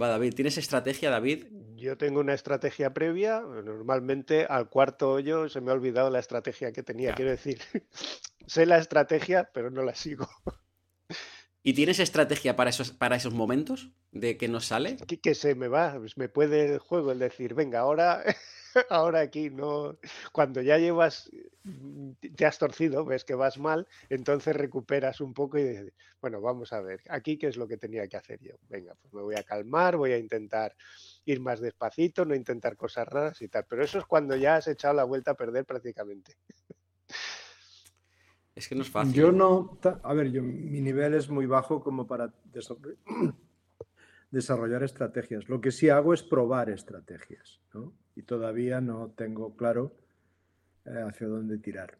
Va, David, ¿tienes estrategia, David? Yo tengo una estrategia previa. Normalmente al cuarto hoyo se me ha olvidado la estrategia que tenía. Quiero decir, sé la estrategia, pero no la sigo. ¿Y tienes estrategia para esos, para esos momentos de que no sale? Que, se me va, pues me puede el juego el decir, venga, ahora, ahora aquí no. Cuando ya llevas, mm, te has torcido, ves que vas mal, entonces recuperas un poco y dices, bueno, vamos a ver, aquí qué es lo que tenía que hacer yo. Venga, pues me voy a calmar, voy a intentar ir más despacito, no intentar cosas raras y tal. Pero eso es cuando ya has echado la vuelta a perder prácticamente. Es que no es fácil. Yo no, a ver, yo, mi nivel es muy bajo como para desarrollar estrategias. Lo que sí hago es probar estrategias, ¿no? Y todavía no tengo claro eh, hacia dónde tirar.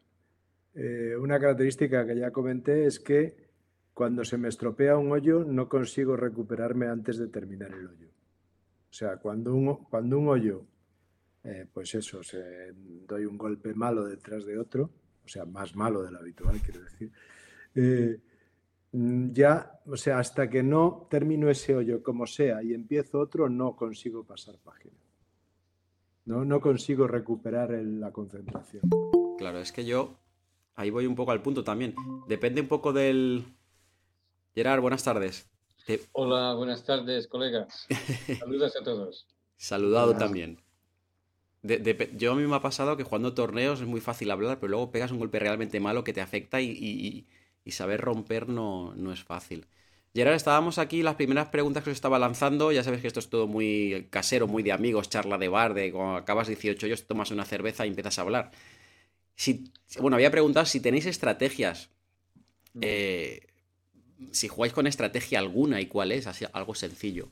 Eh, una característica que ya comenté es que cuando se me estropea un hoyo no consigo recuperarme antes de terminar el hoyo. O sea, cuando un, cuando un hoyo, eh, pues eso, se, doy un golpe malo detrás de otro, o sea, más malo del habitual, quiero decir. Mm, ya, o sea, hasta que no termino ese hoyo como sea y empiezo otro, no consigo pasar página. No, no consigo recuperar la concentración. Claro, es que yo ahí voy un poco al punto también. Depende un poco del. Gerard, buenas tardes. Hola, buenas tardes, colegas. Saludos a todos. Saludado también yo a mí me ha pasado que jugando torneos es muy fácil hablar, pero luego pegas un golpe realmente malo que te afecta y, saber romper no, no, es fácil. Gerard, estábamos aquí, las primeras preguntas que os estaba lanzando, ya sabes que esto es todo muy casero, muy de amigos, charla de bar, de cuando acabas 18 años tomas una cerveza y empiezas a hablar. Si, bueno, había preguntado si tenéis estrategias, eh, si jugáis con estrategia alguna y cuál es, así, algo sencillo.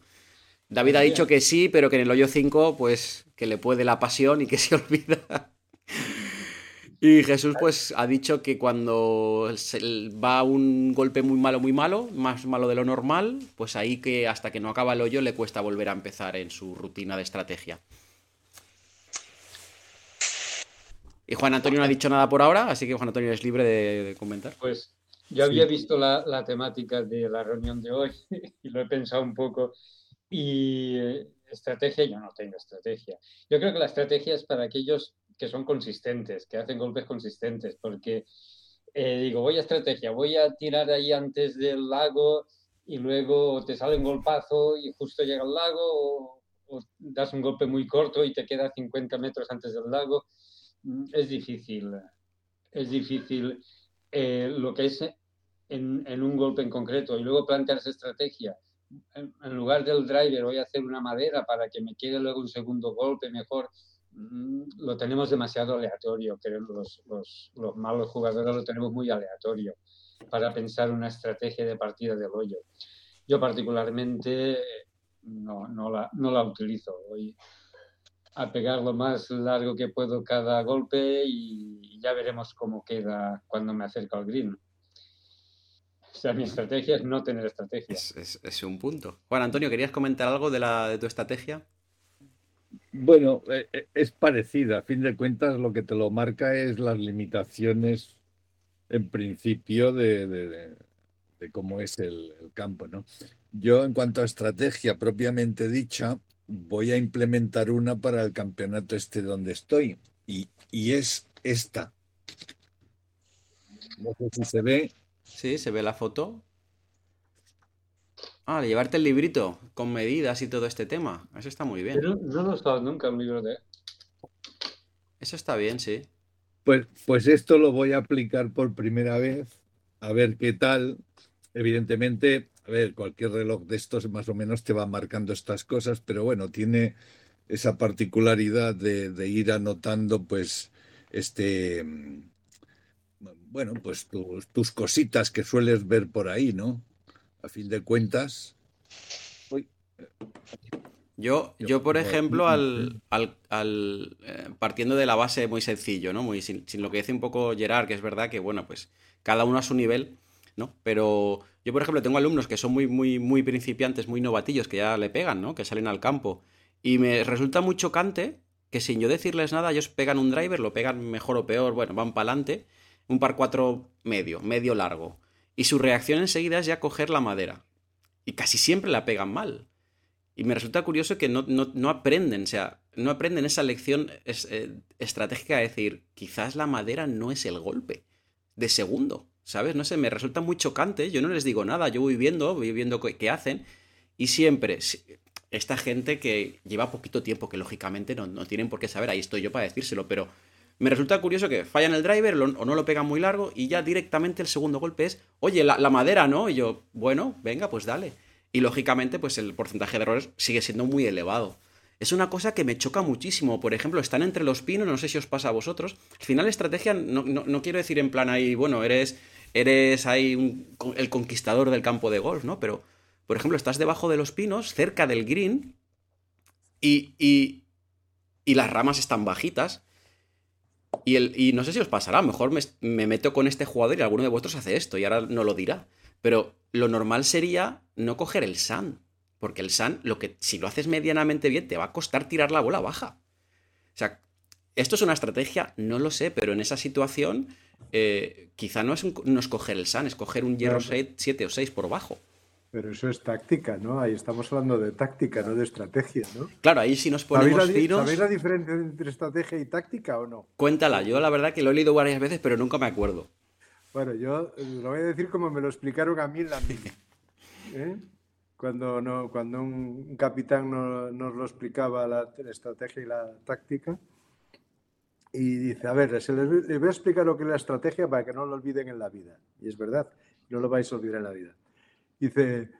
David ha dicho que sí, pero que en el hoyo 5, pues que le puede la pasión y que se olvida. Y Jesús, pues, ha dicho que cuando va un golpe muy malo, muy malo, más malo de lo normal, pues ahí que hasta que no acaba el hoyo le cuesta volver a empezar en su rutina de estrategia. Y Juan Antonio no ha dicho nada por ahora, así que Juan Antonio es libre de, comentar. Pues yo había visto la, la temática de la reunión de hoy y lo he pensado un poco y eh, estrategia, yo no tengo estrategia. Yo creo que la estrategia es para aquellos que son consistentes, que hacen golpes consistentes, porque eh, digo, voy a estrategia, voy a tirar ahí antes del lago y luego te sale un golpazo y justo llega al lago o, das un golpe muy corto y te queda 50 metros antes del lago. Mm, es difícil, es difícil eh, lo que es en, un golpe en concreto y luego plantearse estrategia en lugar del driver voy a hacer una madera para que me quede luego un segundo golpe mejor, lo tenemos demasiado aleatorio, creo los, los, los, malos jugadores lo tenemos muy aleatorio para pensar una estrategia de partida del hoyo. Yo particularmente no, no, la, no la utilizo, voy a pegar lo más largo que puedo cada golpe y ya veremos cómo queda cuando me acerco al green. O sea, mi estrategia es no tener estrategia. Es, un punto. Juan Antonio, ¿querías comentar algo de, la, de tu estrategia? Bueno, eh, eh, es parecida. A fin de cuentas, lo que te lo marca es las limitaciones, en principio, de, cómo es el, campo. ¿no? Yo, en cuanto a estrategia propiamente dicha, voy a implementar una para el campeonato este donde estoy. Y, y es esta. No sé si se ve, Sí, se ve la foto. Ah, llevarte el librito con medidas y todo este tema. Eso está muy bien. no lo he estado nunca un libro de. Eso está bien, sí. Pues, pues esto lo voy a aplicar por primera vez, a ver qué tal. Evidentemente, a ver, cualquier reloj de estos más o menos te va marcando estas cosas, pero bueno, tiene esa particularidad de, de ir anotando, pues, este, bueno, pues tus, cositas que sueles ver por ahí, ¿no? A fin de cuentas. Yo, yo, por ejemplo, al, al, eh, partiendo de la base muy sencillo, ¿no? Muy, sin, lo que dice un poco Gerard, que es verdad que, bueno, pues cada uno a su nivel, ¿no? Pero yo, por ejemplo, tengo alumnos que son muy, muy, muy principiantes, muy novatillos, que ya le pegan, ¿no? Que salen al campo. Y me resulta muy chocante que sin yo decirles nada, ellos pegan un driver, lo pegan mejor o peor, bueno, van para adelante un par 4 medio, medio largo. Y su reacción enseguida es ya coger la madera. Y casi siempre la pegan mal. Y me resulta curioso que no, no, aprenden, o sea, no aprenden esa lección eh, estratégica de decir, quizás la madera no es el golpe de segundo, ¿sabes? No sé, me resulta muy chocante, yo no les digo nada, yo voy viendo, voy viendo qué, hacen, y siempre, esta gente que lleva poquito tiempo, que lógicamente no, no tienen por qué saber, ahí estoy yo para decírselo, pero me resulta curioso que fallan el driver o no lo pegan muy largo y ya directamente el segundo golpe es, oye, la, madera, ¿no? Y yo, bueno, venga, pues dale. Y lógicamente, pues el porcentaje de errores sigue siendo muy elevado. Es una cosa que me choca muchísimo. Por ejemplo, están entre los pinos, no sé si os pasa a vosotros. Al final, estrategia, no, quiero decir en plan ahí, bueno, eres, eres ahí el conquistador del campo de golf, ¿no? Pero, por ejemplo, estás debajo de los pinos, cerca del green, y, y, y las ramas están bajitas. Y, el, y no sé si os pasará, a lo mejor me, me meto con este jugador y alguno de vosotros hace esto y ahora no lo dirá. Pero lo normal sería no coger el SAN. Porque el SAN, lo que, si lo haces medianamente bien, te va a costar tirar la bola baja. O sea, esto es una estrategia, no lo sé, pero en esa situación eh, quizá no es, no es coger el SAN, es coger un hierro 7 o 6 por bajo. Pero eso es táctica, ¿no? Ahí estamos hablando de táctica, no de estrategia, ¿no? Claro, ahí sí nos ponemos ¿Sabéis la, ¿Sabéis la diferencia entre estrategia y táctica o no? Cuéntala, yo la verdad que lo he leído varias veces, pero nunca me acuerdo. Bueno, yo lo voy a decir como me lo explicaron a mí en la mía. ¿eh? Cuando, no, cuando un, capitán nos lo explicaba la, estrategia y la táctica. Y dice, a ver, les, voy a explicar lo que es la estrategia para que no lo olviden en la vida. Y es verdad, no lo vais a olvidar en la vida. Dice,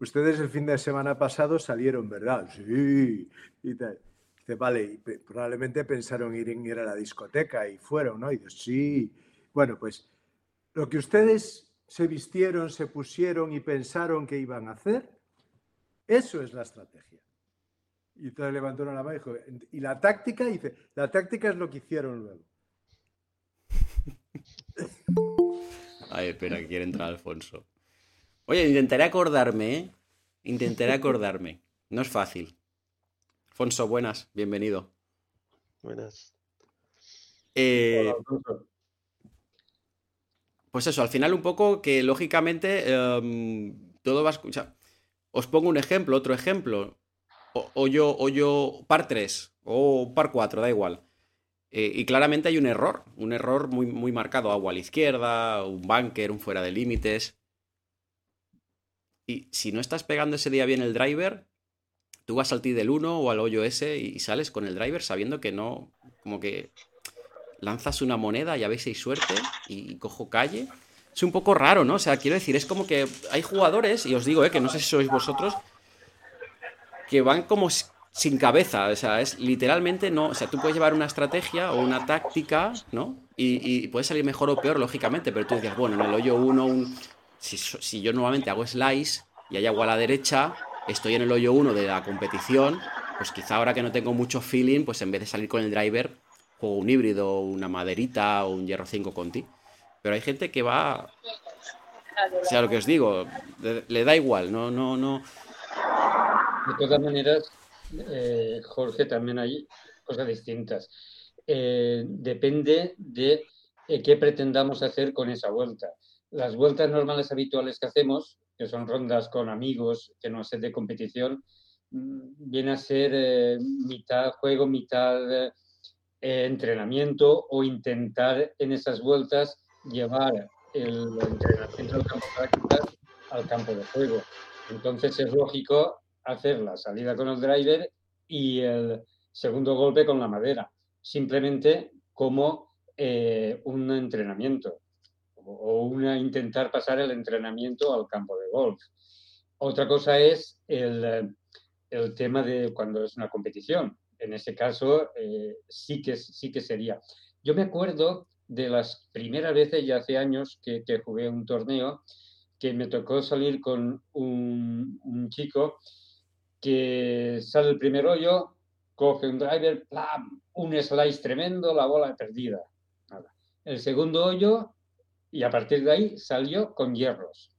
ustedes el fin de semana pasado salieron, ¿verdad? Sí. Y Dice, vale, probablemente pensaron ir, ir a la discoteca y fueron, ¿no? Y dice, sí. Bueno, pues lo que ustedes se vistieron, se pusieron y pensaron que iban a hacer, eso es la estrategia. Y entonces levantó la mano y dijo, y la táctica, dice, la táctica es lo que hicieron luego. Ay, espera, que quiere entrar Alfonso. Oye, intentaré acordarme, ¿eh? Intentaré acordarme. No es fácil. Alfonso, buenas, bienvenido. Buenas. Eh, pues eso, al final un poco que lógicamente em, todo va a escuchar. Os pongo un ejemplo, otro ejemplo. O, yo, o yo, par 3 o par 4, da igual. Eh, y claramente hay un error, un error muy, muy marcado, agua a la izquierda, un bunker, un fuera de límites. Y si no estás pegando ese día bien el driver, tú vas al tee del 1 o al hoyo ese y sales con el driver sabiendo que no, como que lanzas una moneda y a veces hay suerte y cojo calle. Es un poco raro, ¿no? O sea, quiero decir, es como que hay jugadores, y os digo, ¿eh? que no sé si sois vosotros, que van como sin cabeza. O sea, es literalmente no. O sea, tú puedes llevar una estrategia o una táctica, ¿no? Y, y puede salir mejor o peor, lógicamente, pero tú dices, bueno, en el hoyo 1, un... si, yo nuevamente hago slice y hay agua a la derecha, estoy en el hoyo 1 de la competición, pues quizá ahora que no tengo mucho feeling, pues en vez de salir con el driver, o un híbrido, una maderita o un hierro 5 Conti. Pero hay gente que va. O sea, lo que os digo, le, da igual, no, no, no. De todas maneras, eh, Jorge, también hay cosas distintas. Eh, depende de eh, qué pretendamos hacer con esa vuelta. Las vueltas normales habituales que hacemos, que son rondas con amigos, que no es de competición, mm, viene a ser mitad juego, mitad eh, entrenamiento o intentar en esas vueltas llevar el entrenamiento campo práctica al campo de juego. Entonces es lógico hacer la salida con el driver y el segundo golpe con la madera, simplemente como eh, un entrenamiento o una intentar pasar el entrenamiento al campo de golf. Otra cosa es el, el tema de cuando es una competición en ese caso eh, sí, que, sí que sería. Yo me acuerdo de las primeras veces, ya hace años, que, jugué un torneo, que me tocó salir con un, chico que sale el primer hoyo, coge un driver, un slice tremendo, la bola perdida. El segundo hoyo, y a partir de ahí salió con hierros.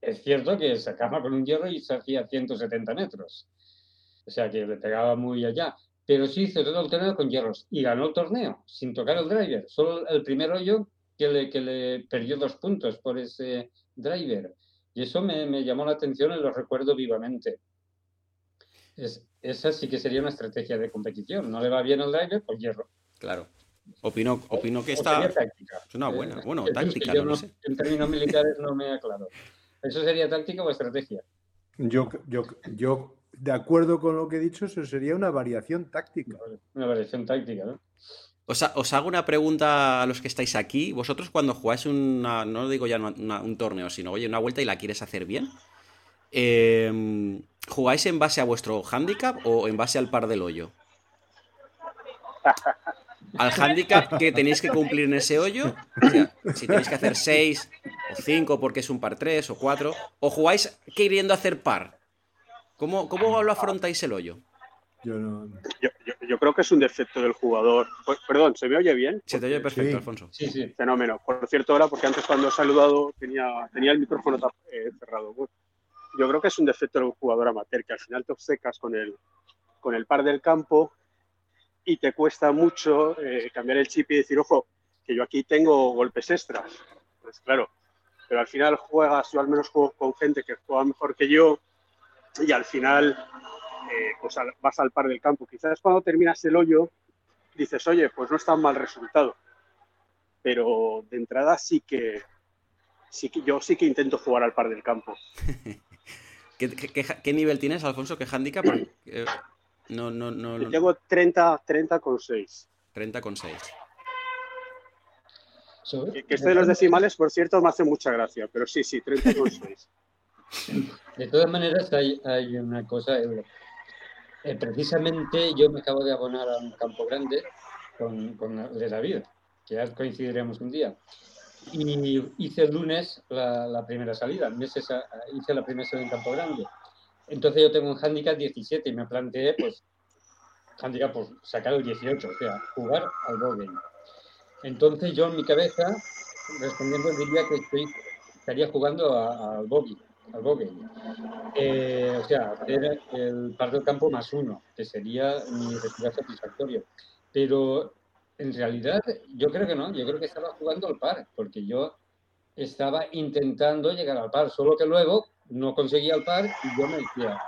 Es cierto que sacaba con un hierro y se hacía 170 metros o sea que le pegaba muy allá. Pero sí hizo todo el torneo con hierros y ganó el torneo sin tocar el driver. Solo el primer hoyo que le, que le perdió dos puntos por ese driver. Y eso me, me llamó la atención y lo recuerdo vivamente. es, esa sí que sería una estrategia de competición. No le va bien el driver, pues hierro. Claro. Opino, opino que está. Es una buena. Bueno, táctica, no, sé. En términos militares no me aclaro. ¿Eso sería táctica o estrategia? Yo, yo, yo, de acuerdo con lo que he dicho, eso sería una variación táctica. Una variación táctica, ¿no? Os, hago una pregunta a los que estáis aquí. Vosotros cuando jugáis una, no digo ya un torneo, sino oye, una vuelta y la quieres hacer bien, eh, ¿jugáis en base a vuestro handicap o en base al par del hoyo? Al handicap que tenéis que cumplir en ese hoyo, si tenéis que hacer 6 o 5 porque es un par 3 o 4, o jugáis queriendo hacer par. ¿Cómo, cómo lo afrontáis el hoyo? Yo, no... yo, creo que es un defecto del jugador. Pues, perdón, ¿se me oye bien? Se te oye perfecto, Alfonso. Sí, sí. Fenómeno. Por cierto, ahora, porque antes cuando he saludado tenía, tenía el micrófono eh, cerrado. yo creo que es un defecto del jugador amateur, que al final te obcecas con el, con el par del campo y te cuesta mucho eh, cambiar el chip y decir, ojo, que yo aquí tengo golpes extras. Pues claro, pero al final juegas, yo al menos juego con gente que juega mejor que yo y al final eh, pues vas al par del campo. Quizás cuando terminas el hoyo dices, oye, pues no es tan mal resultado. Pero de entrada sí que, sí que yo sí que intento jugar al par del campo. ¿Qué, nivel tienes, Alfonso? ¿Qué handicap? Eh, no, no, no, no. Tengo 30, 30 con 6. 30 con 6. Que, esto de los decimales, por cierto, me hace mucha gracia, pero sí, sí, 30 con 6. De todas maneras, hay, hay una cosa. Eh, precisamente yo me acabo de abonar a un campo grande con, con de David, que ya coincidiremos un día. Y hice el lunes la, la primera salida, hice la primera salida en campo grande. Entonces yo tengo un handicap 17 y me planteé, pues, handicap, pues, sacar el 18, o sea, jugar al bogey. Entonces yo en mi cabeza, respondiendo, diría que estoy, estaría jugando al bogey al bogey. Eh, o sea, hacer el par del campo más uno, que sería mi resultado satisfactorio. Pero en realidad yo creo que no, yo creo que estaba jugando al par, porque yo estaba intentando llegar al par, solo que luego no conseguía el par y yo me decía,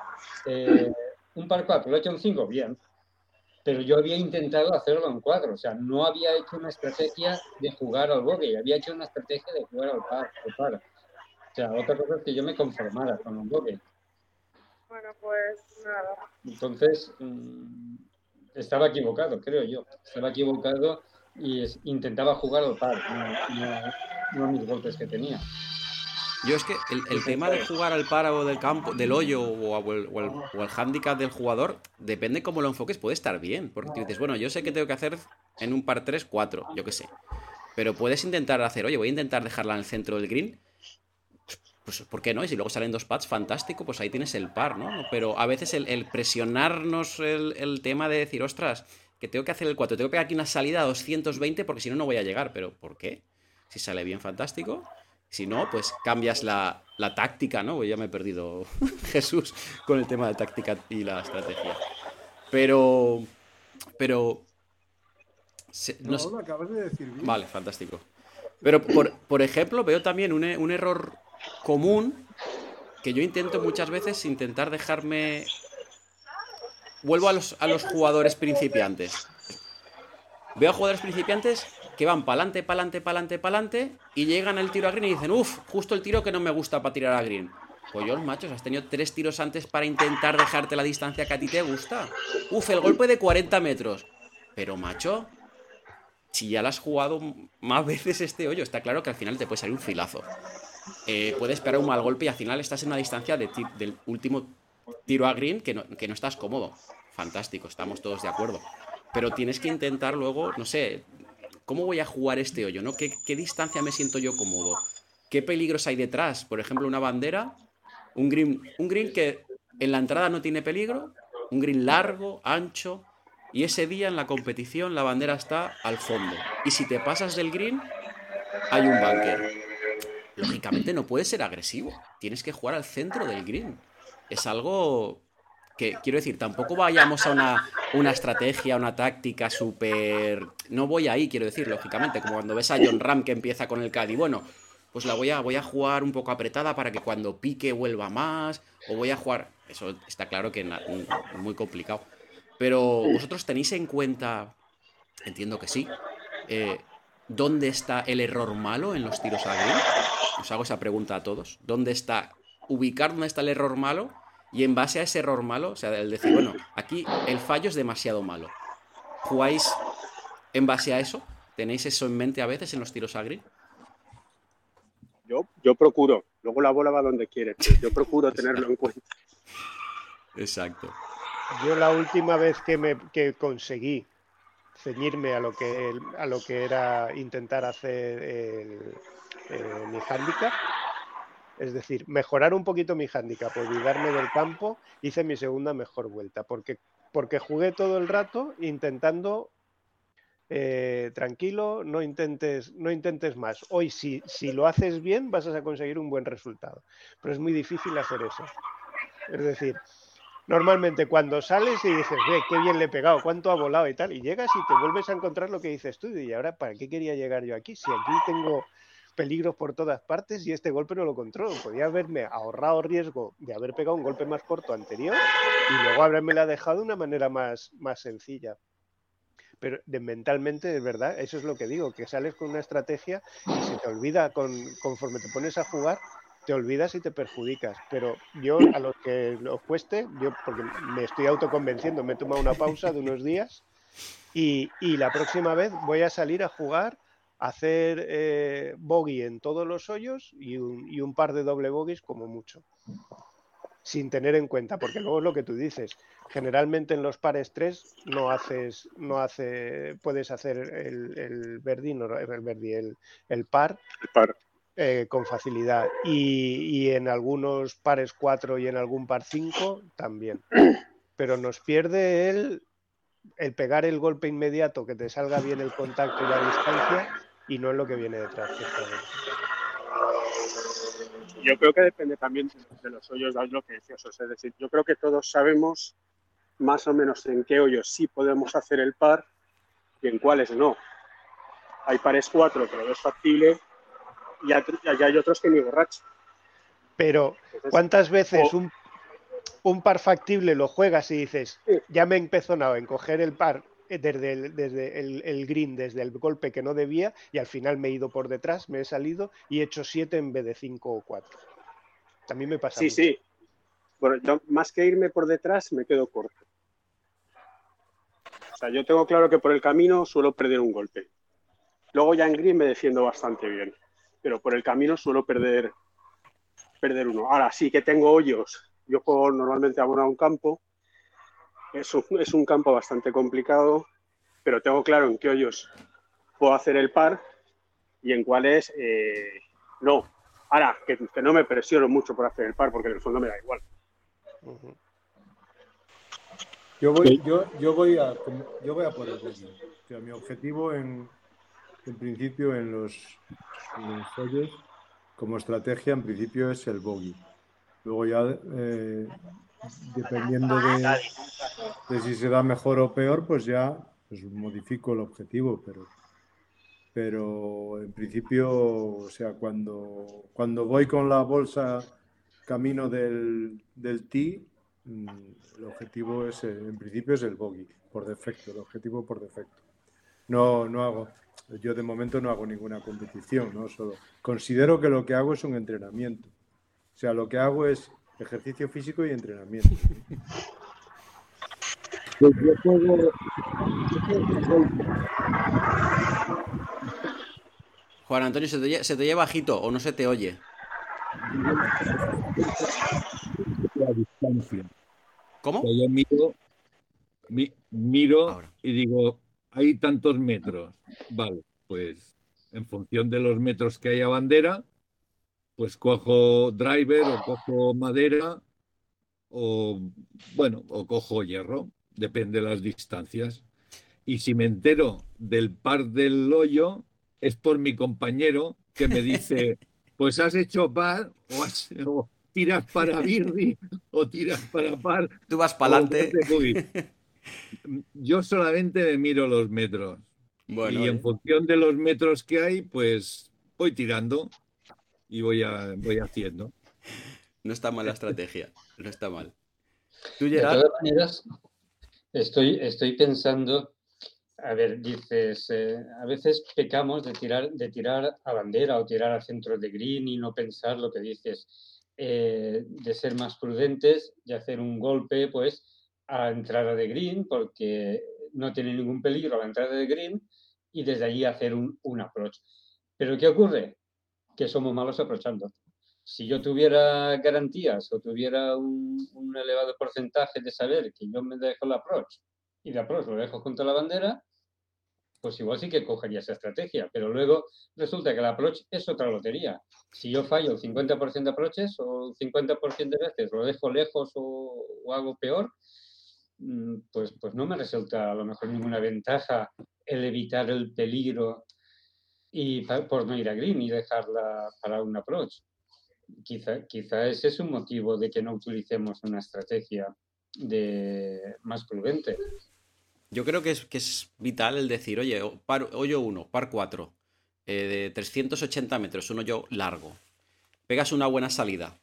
eh, un par cuatro, lo he hecho en cinco, bien, pero yo había intentado hacerlo en cuatro, o sea, no había hecho una estrategia de jugar al bogey, había hecho una estrategia de jugar al par. Al par. O sea, otra cosa es que yo me conformara con un bloque. Bueno, pues nada. Entonces, mm, estaba equivocado, creo yo. Estaba equivocado y intentaba jugar al par, no, mis golpes que tenía. Yo es que el, tema de jugar al par o del campo, del hoyo o, el, o, handicap del jugador, depende cómo lo enfoques, puede estar bien. Porque tú dices, bueno, yo sé que tengo que hacer en un par 3, 4, yo qué sé. Pero puedes intentar hacer, oye, voy a intentar dejarla en el centro del green pues ¿por qué no? Y si luego salen dos pads, fantástico, pues ahí tienes el par, ¿no? Pero a veces el, presionarnos el, tema de decir, ostras, que tengo que hacer el 4, tengo que pegar aquí una salida a 220 porque si no, no voy a llegar. Pero ¿por qué? Si sale bien, fantástico. Si no, pues cambias la, táctica, ¿no? ya me he perdido Jesús con el tema de táctica y la estrategia. Pero... Pero... no, lo acabas de decir bien. Vale, fantástico. Pero, por, por ejemplo, veo también un, un error común que yo intento muchas veces intentar dejarme... Vuelvo a los, a los jugadores principiantes. Veo a jugadores principiantes que van pa'lante, pa'lante, pa'lante, pa'lante y llegan al tiro a green y dicen, uff, justo el tiro que no me gusta para tirar a green. Pues yo, machos, has tenido tres tiros antes para intentar dejarte la distancia que a ti te gusta. Uf, el golpe de 40 metros. Pero, macho, si ya lo has jugado más veces este hoyo, está claro que al final te puede salir un filazo eh, puedes esperar un mal golpe y al final estás en una distancia del último tiro a green que no, que no estás cómodo. Fantástico, estamos todos de acuerdo. Pero tienes que intentar luego, no sé, ¿cómo voy a jugar este hoyo? ¿no? ¿Qué, distancia me siento yo cómodo? ¿Qué peligros hay detrás? Por ejemplo, una bandera, un green, un green que en la entrada no tiene peligro, un green largo, ancho, y ese día en la competición la bandera está al fondo. Y si te pasas del green, hay un bunker lógicamente no puedes ser agresivo. Tienes que jugar al centro del green. Es algo que, quiero decir, tampoco vayamos a una, una estrategia, una táctica súper... No voy ahí, quiero decir, lógicamente, como cuando ves a John Ram que empieza con el Caddy. Bueno, pues la voy a, voy a jugar un poco apretada para que cuando pique vuelva más, o voy a jugar... Eso está claro que es muy complicado. Pero vosotros tenéis en cuenta, entiendo que sí, eh, ¿dónde está el error malo en los tiros a green? Os hago esa pregunta a todos. ¿Dónde está, ubicar dónde está el error malo? Y en base a ese error malo, o sea, el decir, bueno, aquí el fallo es demasiado malo. ¿Jugáis en base a eso? ¿Tenéis eso en mente a veces en los tiros a? Yo, yo procuro. Luego la bola va donde quiere. Yo procuro tenerlo en cuenta. Exacto. Yo la última vez que me que conseguí ceñirme a lo que a lo que era intentar hacer el, eh, mi handicap, es decir, mejorar un poquito mi handicap, olvidarme del campo, hice mi segunda mejor vuelta, porque, porque jugué todo el rato intentando eh, tranquilo, no intentes, no intentes más. Hoy, si, si lo haces bien, vas a conseguir un buen resultado. Pero es muy difícil hacer eso. Es decir, normalmente cuando sales y dices, qué bien le he pegado, cuánto ha volado y tal, y llegas y te vuelves a encontrar lo que dices tú, y ahora, ¿para qué quería llegar yo aquí? Si aquí tengo peligros por todas partes y este golpe no lo controlo. Podía haberme ahorrado riesgo de haber pegado un golpe más corto anterior y luego haberme la dejado de una manera más, más sencilla pero de, mentalmente, es verdad, eso es lo que digo, que sales con una estrategia y se te olvida, con, conforme te pones a jugar, te olvidas y te perjudicas. Pero yo, a los que os cueste, yo porque me estoy autoconvenciendo, me he tomado una pausa de unos días y, y la próxima vez voy a salir a jugar, hacer eh, bogey en todos los hoyos y un, y un par de doble bogies como mucho sin tener en cuenta, porque luego es lo que tú dices. Generalmente en los pares 3 no haces, no hace, puedes hacer el, el verdi, el, verdi el, el par, eh, con facilidad. Y, en algunos pares 4 y en algún par 5 también. Pero nos pierde el, el pegar el golpe inmediato, que te salga bien el contacto y la distancia, y no es lo que viene detrás yo creo que depende también de los hoyos, de lo que decías. Es decir, yo creo que todos sabemos más o menos en qué hoyos sí podemos hacer el par y en cuáles no. Hay pares cuatro que lo ves factible y hay otros que ni borracho. Pero, ¿cuántas veces un, un, par factible lo juegas y dices, ya me he empezado en coger el par desde, el, desde el, green, desde el golpe que no debía, y al final me he ido por detrás, me he salido y he hecho 7 en vez de 5 o 4. También me pasa. Sí, sí. Bueno, más que irme por detrás, me quedo corto. O sea, yo tengo claro que por el camino suelo perder un golpe. Luego ya en green me defiendo bastante bien, pero por el camino suelo perder, perder uno. Ahora sí que tengo hoyos. Yo juego normalmente a un campo es un, es un campo bastante complicado, pero tengo claro en qué hoyos puedo hacer el par y en cuáles eh, no. Ahora, que, no me presiono mucho por hacer el par, porque en el fondo me da igual. Yo voy, yo, yo voy a yo voy a por el O sea, mi objetivo en, en principio en los, hoyos como estrategia en principio es el bogey. Luego ya eh, dependiendo de, si se da mejor o peor, pues ya pues modifico el objetivo, pero, pero en principio, o sea, cuando, cuando voy con la bolsa camino del, del tee, mm, el objetivo es, en principio es el bogey, por defecto, el objetivo por defecto. No, no hago, yo de momento no hago ninguna competición, ¿no? Solo considero que lo que hago es un entrenamiento. O sea, lo que hago es Ejercicio físico y entrenamiento. Juan Antonio, ¿se te, ¿se te oye bajito o no se te oye? ¿Cómo? Yo miro, miro y digo, hay tantos metros. Vale, pues en función de los metros que hay a bandera, pues cojo driver o cojo madera o, bueno, o cojo hierro, depende de las distancias. Y si me entero del par del hoyo, es por mi compañero que me dice, pues has hecho par o, tiras para birri o tiras para par. Tú vas para adelante. Yo solamente me miro los metros. y en función de los metros que hay, pues voy tirando. Y voy, a, voy haciendo. No está mal la estrategia, no está mal. Tú, De todas maneras, estoy, estoy pensando, a ver, dices, eh, a veces pecamos de tirar, de tirar a bandera o tirar a centro de green y no pensar lo que dices, eh, de ser más prudentes y hacer un golpe, pues, a entrada de green, porque no tiene ningún peligro a la entrada de green, y desde allí hacer un, un approach. Pero ¿qué ocurre? Que somos malos approachando. Si yo tuviera garantías o tuviera un, un elevado porcentaje de saber que yo me dejo el approach y de approach lo dejo junto a la bandera, pues igual sí que cogería esa estrategia. Pero luego resulta que el approach es otra lotería. Si yo fallo el 50% de approaches o el 50% de veces lo dejo lejos o, o hago peor, mm, pues, pues no me resulta a lo mejor ninguna ventaja el evitar el peligro y por no ir a green y dejarla para un approach. Quizá, quizá ese es un motivo de que no utilicemos una estrategia de más prudente. yo creo que es, que es vital el decir, oye, par, hoyo 1, par 4, de 380 metros, un hoyo largo. Pegas una buena salida,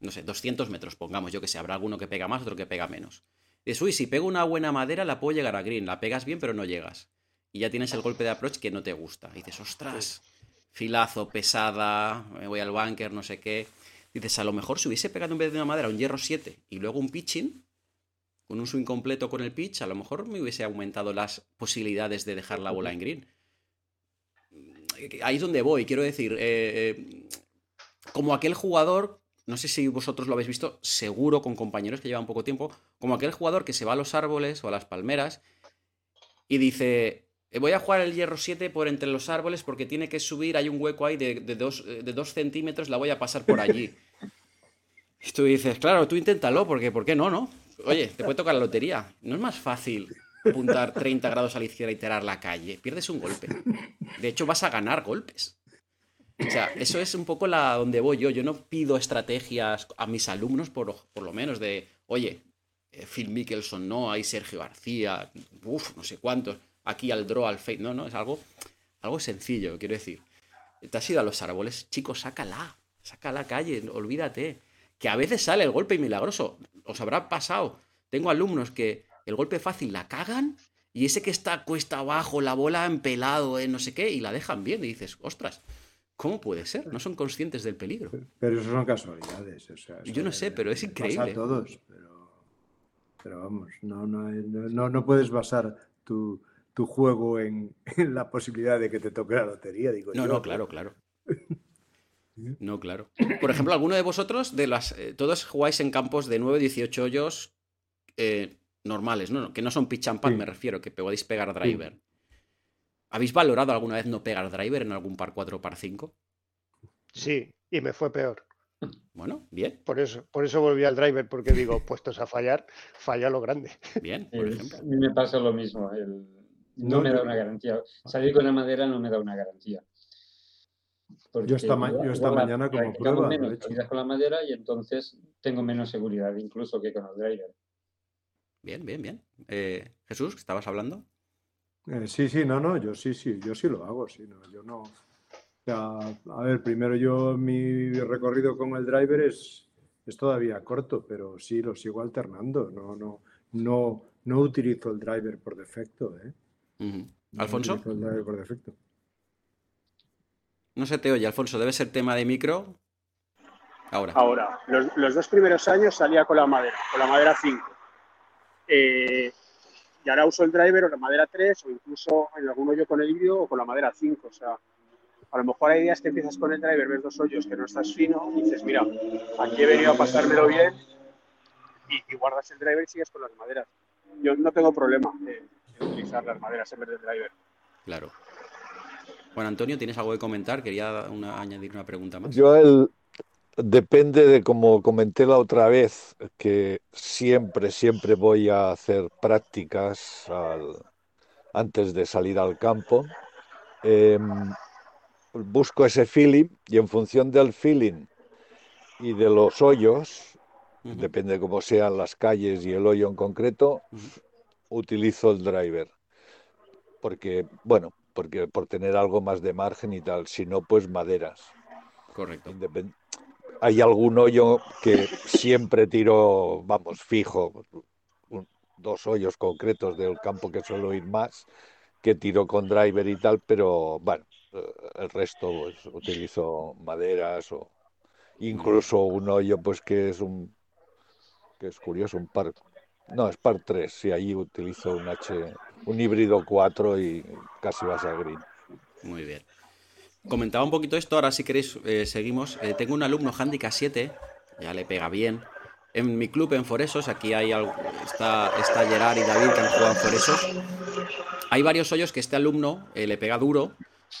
no sé, 200 metros, pongamos, yo que sé, habrá alguno que pega más, otro que pega menos. Dices, uy, si pego una buena madera, la puedo llegar a green, la pegas bien, pero no llegas. Y ya tienes el golpe de approach que no te gusta. Y dices, ostras, filazo, pesada, me voy al bunker, no sé qué. Dices, a lo mejor si hubiese pegado en vez de una madera un hierro 7 y luego un pitching, con un swing completo con el pitch, a lo mejor me hubiese aumentado las posibilidades de dejar la bola en green. Ahí es donde voy, quiero decir, eh, eh, como aquel jugador, no sé si vosotros lo habéis visto, seguro con compañeros que llevan poco tiempo, como aquel jugador que se va a los árboles o a las palmeras y dice, "Eh, voy a jugar el hierro 7 por entre los árboles porque tiene que subir, hay un hueco ahí de, de dos, eh, de dos centímetros, la voy a pasar por allí. Y tú dices, claro, tú inténtalo, porque ¿por qué no, no? Oye, te puede tocar la lotería. No es más fácil apuntar 30 grados a la izquierda y tirar la calle. Pierdes un golpe. De hecho, vas a ganar golpes. O sea, eso es un poco la donde voy yo. Yo no pido estrategias a mis alumnos, por, por lo menos, de, oye, eh, Phil Mickelson, no, hay Sergio García, uff, no sé cuántos, aquí al draw, al fade. No, no, es algo, algo sencillo, quiero decir. Te has ido a los árboles, chicos, sácala, saca a la calle, olvídate. Que a veces sale el golpe milagroso, os habrá pasado. Tengo alumnos que el golpe fácil la cagan y ese que está cuesta abajo, la bola empelado, eh, no sé qué, y la dejan bien. Y dices, ostras, ¿cómo puede ser? No son conscientes del peligro. Pero eso son casualidades. o sea, Yo no sé, pero es pasa increíble. a todos, pero, pero vamos, no, no, no, no- no puedes basar tu, tu juego en, en la posibilidad de que te toque la lotería, digo No, yo. no, claro, claro. No, claro. Por ejemplo, alguno de vosotros, de las, eh, todos jugáis en campos de 9, 18 hoyos eh, normales, ¿no? Que no son pitch and putt, Sí. me refiero, que podéis pegar driver. ¿Habéis valorado alguna vez no pegar driver en algún par 4 o par 5? Sí, y me fue peor. Bueno, bien, Por eso, por eso volví al driver, porque digo, puestos a fallar, falla lo grande. bien, por ejemplo. a mí me pasa lo mismo. el- no, No, me da yo- una garantía. Salir con la madera no me da una garantía. Porque esta ma- yo esta la- mañana como prueba he menos hecho. salidas con la madera y entonces tengo menos seguridad incluso que con el driver. Bien, bien, bien. Eh, Jesús, ¿estabas hablando? Eh, sí, sí, no, no, yo sí, sí, yo sí lo hago, sí, no, yo no. O sea, a ver, primero yo mi recorrido con el driver es, es todavía corto, pero sí lo sigo alternando. No, no, no, no utilizo el driver por defecto, ¿eh? No ¿Alfonso? driver por defecto. No se te oye, Alfonso. Debe ser tema de micro. Ahora. Ahora, los, los dos primeros años salía con la madera, con la madera 5. Eh, y ahora uso el driver o la madera 3 o incluso en algún hoyo con el híbrido o con la madera 5. O sea, a lo mejor hay días que empiezas con el driver, ves dos hoyos que no estás fino y dices, mira, aquí he venido a pasármelo bien y, y guardas el driver y sigues con las maderas. Yo no tengo problema en, utilizar las maderas en vez del driver. Claro. Bueno, Antonio, ¿tienes algo que comentar? Quería una- añadir una pregunta más. Yo el, depende de como comenté la otra vez, que siempre, siempre voy a hacer prácticas al- antes de salir al campo. Em, busco ese feeling y en función del feeling y de los hoyos, depende de cómo sean las calles y el hoyo en concreto. Utilizo el driver. Porque, bueno, porque por tener algo más de margen y tal, si no, pues maderas. Correcto. Independ- Hay algún hoyo que siempre tiro, vamos, fijo, un- dos hoyos concretos del campo que suelo ir más, que tiro con driver y tal, pero bueno, el resto pues utilizo maderas o incluso un hoyo pues que es un que es curioso, un par no, es par 3, sí, ahí utilizo un H, un híbrido 4 y casi vas a green. Muy bien. Comentaba un poquito esto, ahora si queréis eh, seguimos. Eh, tengo un alumno handicap 7, ya le pega bien. En mi club en Foresos, aquí hay algo, está, está Gerard y David que han jugado en Foresos. Hay varios hoyos que este alumno eh, le pega duro.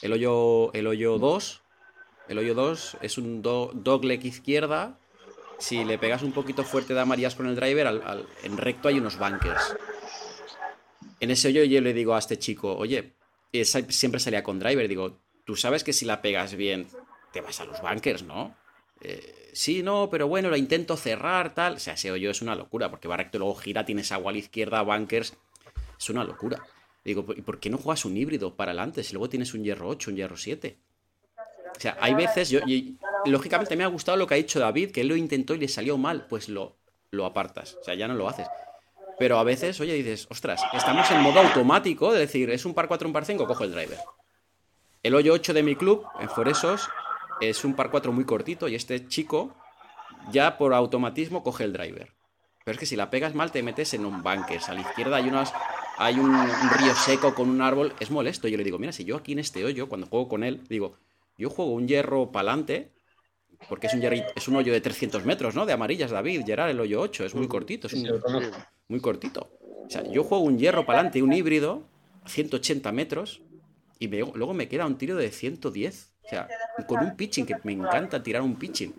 El hoyo, el hoyo 2, el hoyo 2 es un do- dogleg izquierda. Si le pegas un poquito fuerte de amarillas con el driver, al- en recto hay unos bunkers. En ese hoyo yo le digo a este chico, oye, siempre salía con driver, digo, tú sabes que si la pegas bien, te vas a los bunkers, ¿no? Eh, sí, no, pero bueno, lo intento cerrar, tal. O sea, ese hoyo es una locura, porque va recto, luego gira, tienes agua a la izquierda, bunkers. Es una locura. Digo, ¿y por qué no juegas un híbrido para adelante? Si luego tienes un hierro 8, un hierro 7. O sea, hay veces, yo, lógicamente me ha gustado lo que ha dicho David, que él lo intentó y le salió mal, pues lo, lo apartas. O sea, ya no lo haces. Pero a veces, oye, dices, ostras, estamos en modo automático, de decir, es un par 4, un par 5, cojo el driver. El hoyo 8 de mi club, en Foresos, es un par 4 muy cortito y este chico ya por automatismo coge el driver. Pero es que si la pegas mal te metes en un bunkers. A la izquierda hay unas hay un, un río seco con un árbol, es molesto. Yo le digo, mira, si yo aquí en este hoyo, cuando juego con él, digo, yo juego un hierro pa'lante, porque es un, es un hoyo de 300 metros, ¿no? De amarillas, David, Gerard, el hoyo 8, es muy cortito, es un, muy cortito. O sea, yo juego un hierro para adelante, un híbrido, 180 metros, y me- luego me queda un tiro de 110. O sea, con un pitching, que me encanta tirar un pitching.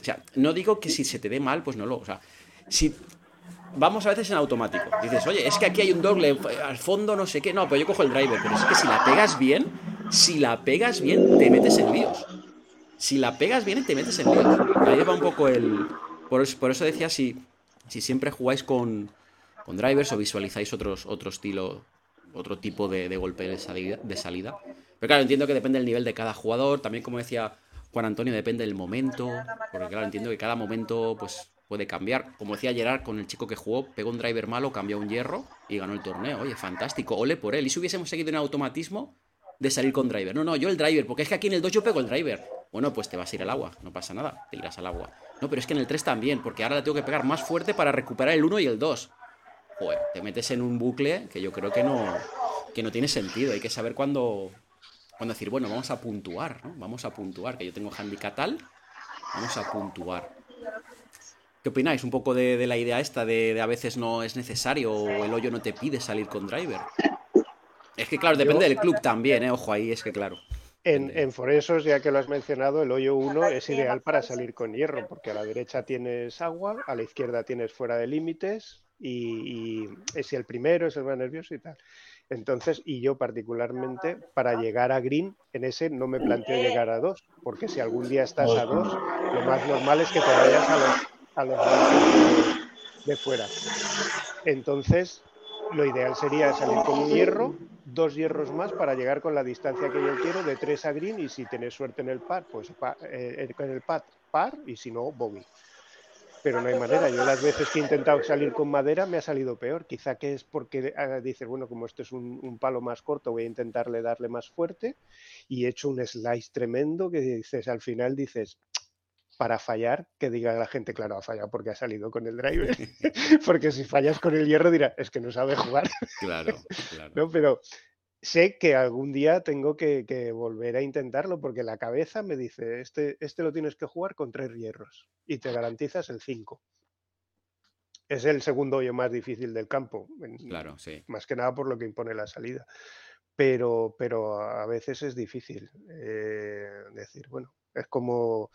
O sea, no digo que si se te dé mal, pues no lo. O sea, si. Vamos a veces en automático. Dices, oye, es que aquí hay un doble al fondo, no sé qué. No, pero yo cojo el driver. Pero es que si la pegas bien, si la pegas bien, te metes en líos. Si la pegas bien, te metes en líos. Ahí va un poco el. Por eso, decía si, si siempre jugáis con, drivers o visualizáis otros, otro estilo, otro tipo de, de golpe de salida, de salida. Pero claro, entiendo que depende del nivel de cada jugador. También, como decía Juan Antonio, depende del momento. Porque claro, entiendo que cada momento pues puede cambiar. Como decía Gerard, con el chico que jugó, pegó un driver malo, cambió un hierro y ganó el torneo. Oye, fantástico. Ole por él. Y si hubiésemos seguido en automatismo de salir con driver. No, no, yo el driver, porque es que aquí en el 2 yo pego el driver. Bueno, pues te vas a ir al agua, no pasa nada, te irás al agua. No, pero es que en el 3 también, porque ahora le tengo que pegar más fuerte para recuperar el 1 y el 2. Joder, te metes en un bucle que yo creo que no, que no tiene sentido. Hay que saber cuándo, cuándo decir, bueno, vamos a puntuar, ¿no? Vamos a puntuar, que yo tengo handicap tal, vamos a puntuar. ¿Qué opináis un poco de, de la idea esta de, de a veces no es necesario o el hoyo no te pide salir con driver? Es que claro, depende del club también, ¿eh? Ojo, ahí es que claro. En, Depende. en Foresos, ya que lo has mencionado, el hoyo 1 es ideal para salir con hierro, porque a la derecha tienes agua, a la izquierda tienes fuera de límites y, y es el primero, es el más nervioso y tal. Entonces, y yo particularmente, para llegar a green, en ese no me planteo llegar a dos, porque si algún día estás a dos, lo más normal es que te vayas a los, a los bancos de, de fuera. Entonces, lo ideal sería salir con un hierro, dos hierros más para llegar con la distancia que yo quiero de 3 a green y si tienes suerte en el par, pues eh, con el pad par y si no, bogey. Pero no hay manera. Yo las veces que he intentado salir con madera me ha salido peor. Quizá que es porque ah, dices, bueno, como esto es un, un palo más corto, voy a intentarle darle más fuerte y he hecho un slice tremendo que dices, al final dices, para fallar, que diga la gente, claro, ha fallado porque ha salido con el driver. porque si fallas con el hierro dirá, es que no sabe jugar. Claro, claro. ¿no? Pero sé que algún día tengo que, que volver a intentarlo porque la cabeza me dice, este, este lo tienes que jugar con tres hierros y te garantizas el 5. Es el segundo hoyo más difícil del campo, Claro, sí. más que nada por lo que impone la salida. Pero, pero a veces es difícil eh, decir, bueno, es como,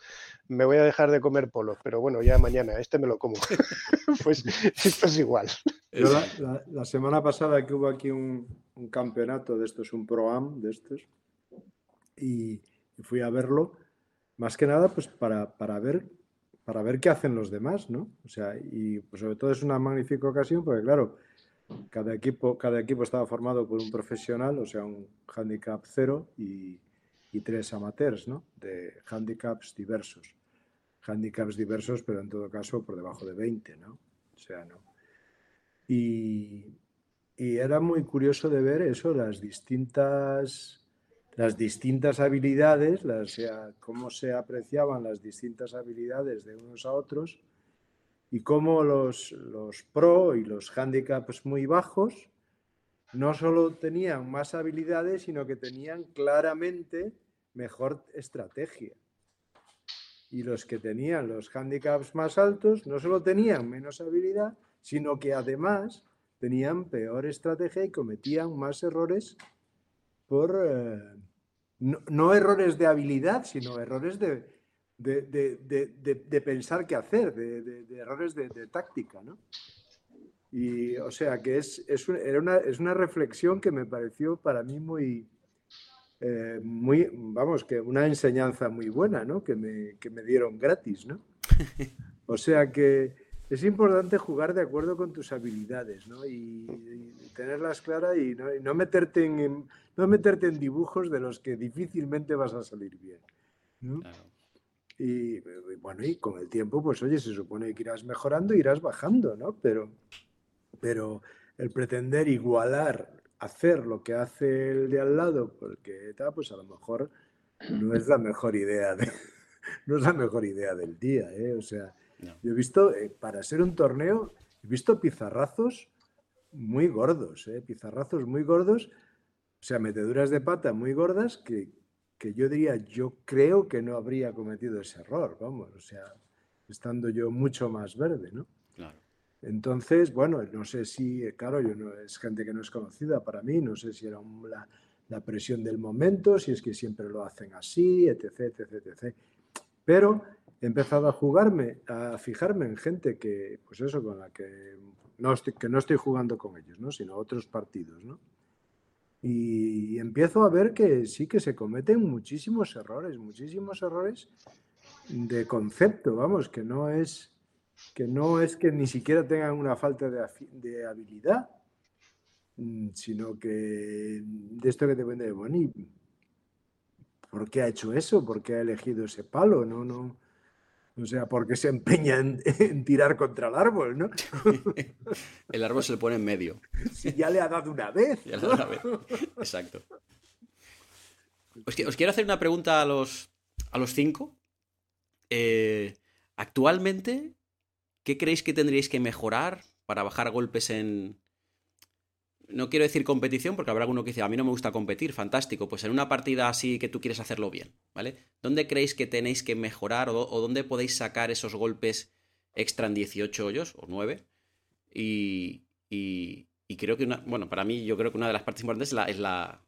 me voy a dejar de comer polos, pero bueno, ya mañana, este me lo como. pues esto es igual. La, la- la semana pasada que hubo aquí un, un campeonato de estos, un pro-am de estos, y, y fui a verlo, más que nada pues para, para ver para ver qué hacen los demás, ¿no? O sea, y pues, sobre todo es una magnífica ocasión porque claro, cada equipo, cada equipo estaba formado por un profesional, o sea, un handicap cero y, y tres amateurs, ¿no? De handicaps diversos. Handicaps diversos, pero en todo caso por debajo de 20, ¿no? O sea, ¿no? Y, y era muy curioso de ver eso, las distintas, las distintas habilidades, las, cómo se apreciaban las distintas habilidades de unos a otros y cómo los, los pro y los handicaps muy bajos no solo tenían más habilidades, sino que tenían claramente mejor estrategia. Y los que tenían los handicaps más altos no solo tenían menos habilidad, sino que además tenían peor estrategia y cometían más errores por... Eh, no, errores de habilidad, sino errores de, de, pensar qué hacer, de, errores de, táctica, ¿no? Y o sea que es, es, una, es una reflexión que me pareció para mí muy, eh, muy, vamos, que una enseñanza muy buena, ¿no? Que me, que me dieron gratis, ¿no? O sea que es importante jugar de acuerdo con tus habilidades, ¿no? Y, tenerlas claras y no, meterte en, no meterte en dibujos de los que difícilmente vas a salir bien. Y bueno, y con el tiempo, pues oye, se supone que irás mejorando, irás bajando, ¿no? Pero pero el pretender igualar, hacer lo que hace el de al lado, porque tal, pues a lo mejor no es la mejor idea, no es la mejor idea del día, ¿eh? O sea, yo he visto, eh, para ser un torneo, he visto pizarrazos muy gordos, ¿eh? Pizarrazos muy gordos, o sea, meteduras de pata muy gordas que, que yo diría, yo creo que no habría cometido ese error, vamos, o sea, estando yo mucho más verde, ¿no? Entonces, bueno, no sé si, claro, yo no, es gente que no es conocida para mí, no sé si era la, presión del momento, si es que siempre lo hacen así, etc, etc, etc. Pero he empezado a jugarme, a fijarme en gente que, pues eso, con la que no estoy, que no estoy jugando con ellos, ¿no? Sino otros partidos, ¿no? Y empiezo a ver que sí que se cometen muchísimos errores, muchísimos errores de concepto, vamos, que no es que no es que ni siquiera tengan una falta de, habilidad, mm, sino que de esto que te vende Boni, ¿por qué ha hecho eso? ¿Por qué ha elegido ese palo? No, no. O sea, porque se empeña en, tirar contra el árbol, ¿no? el árbol se le pone en medio. Si ya le ha dado una vez. Ya le ha dado una vez. Exacto. Os, quiero hacer una pregunta a los, a los cinco. Eh, actualmente, ¿Qué creéis que tendríais que mejorar para bajar golpes en... No quiero decir competición, porque habrá alguno que dice, a mí no me gusta competir, fantástico. Pues en una partida así que tú quieres hacerlo bien, ¿vale? ¿Dónde creéis que tenéis que mejorar o, dónde podéis sacar esos golpes extra en 18 hoyos o 9? Y, y, creo que una, bueno, para mí yo creo que una de las partes importantes es la, es la,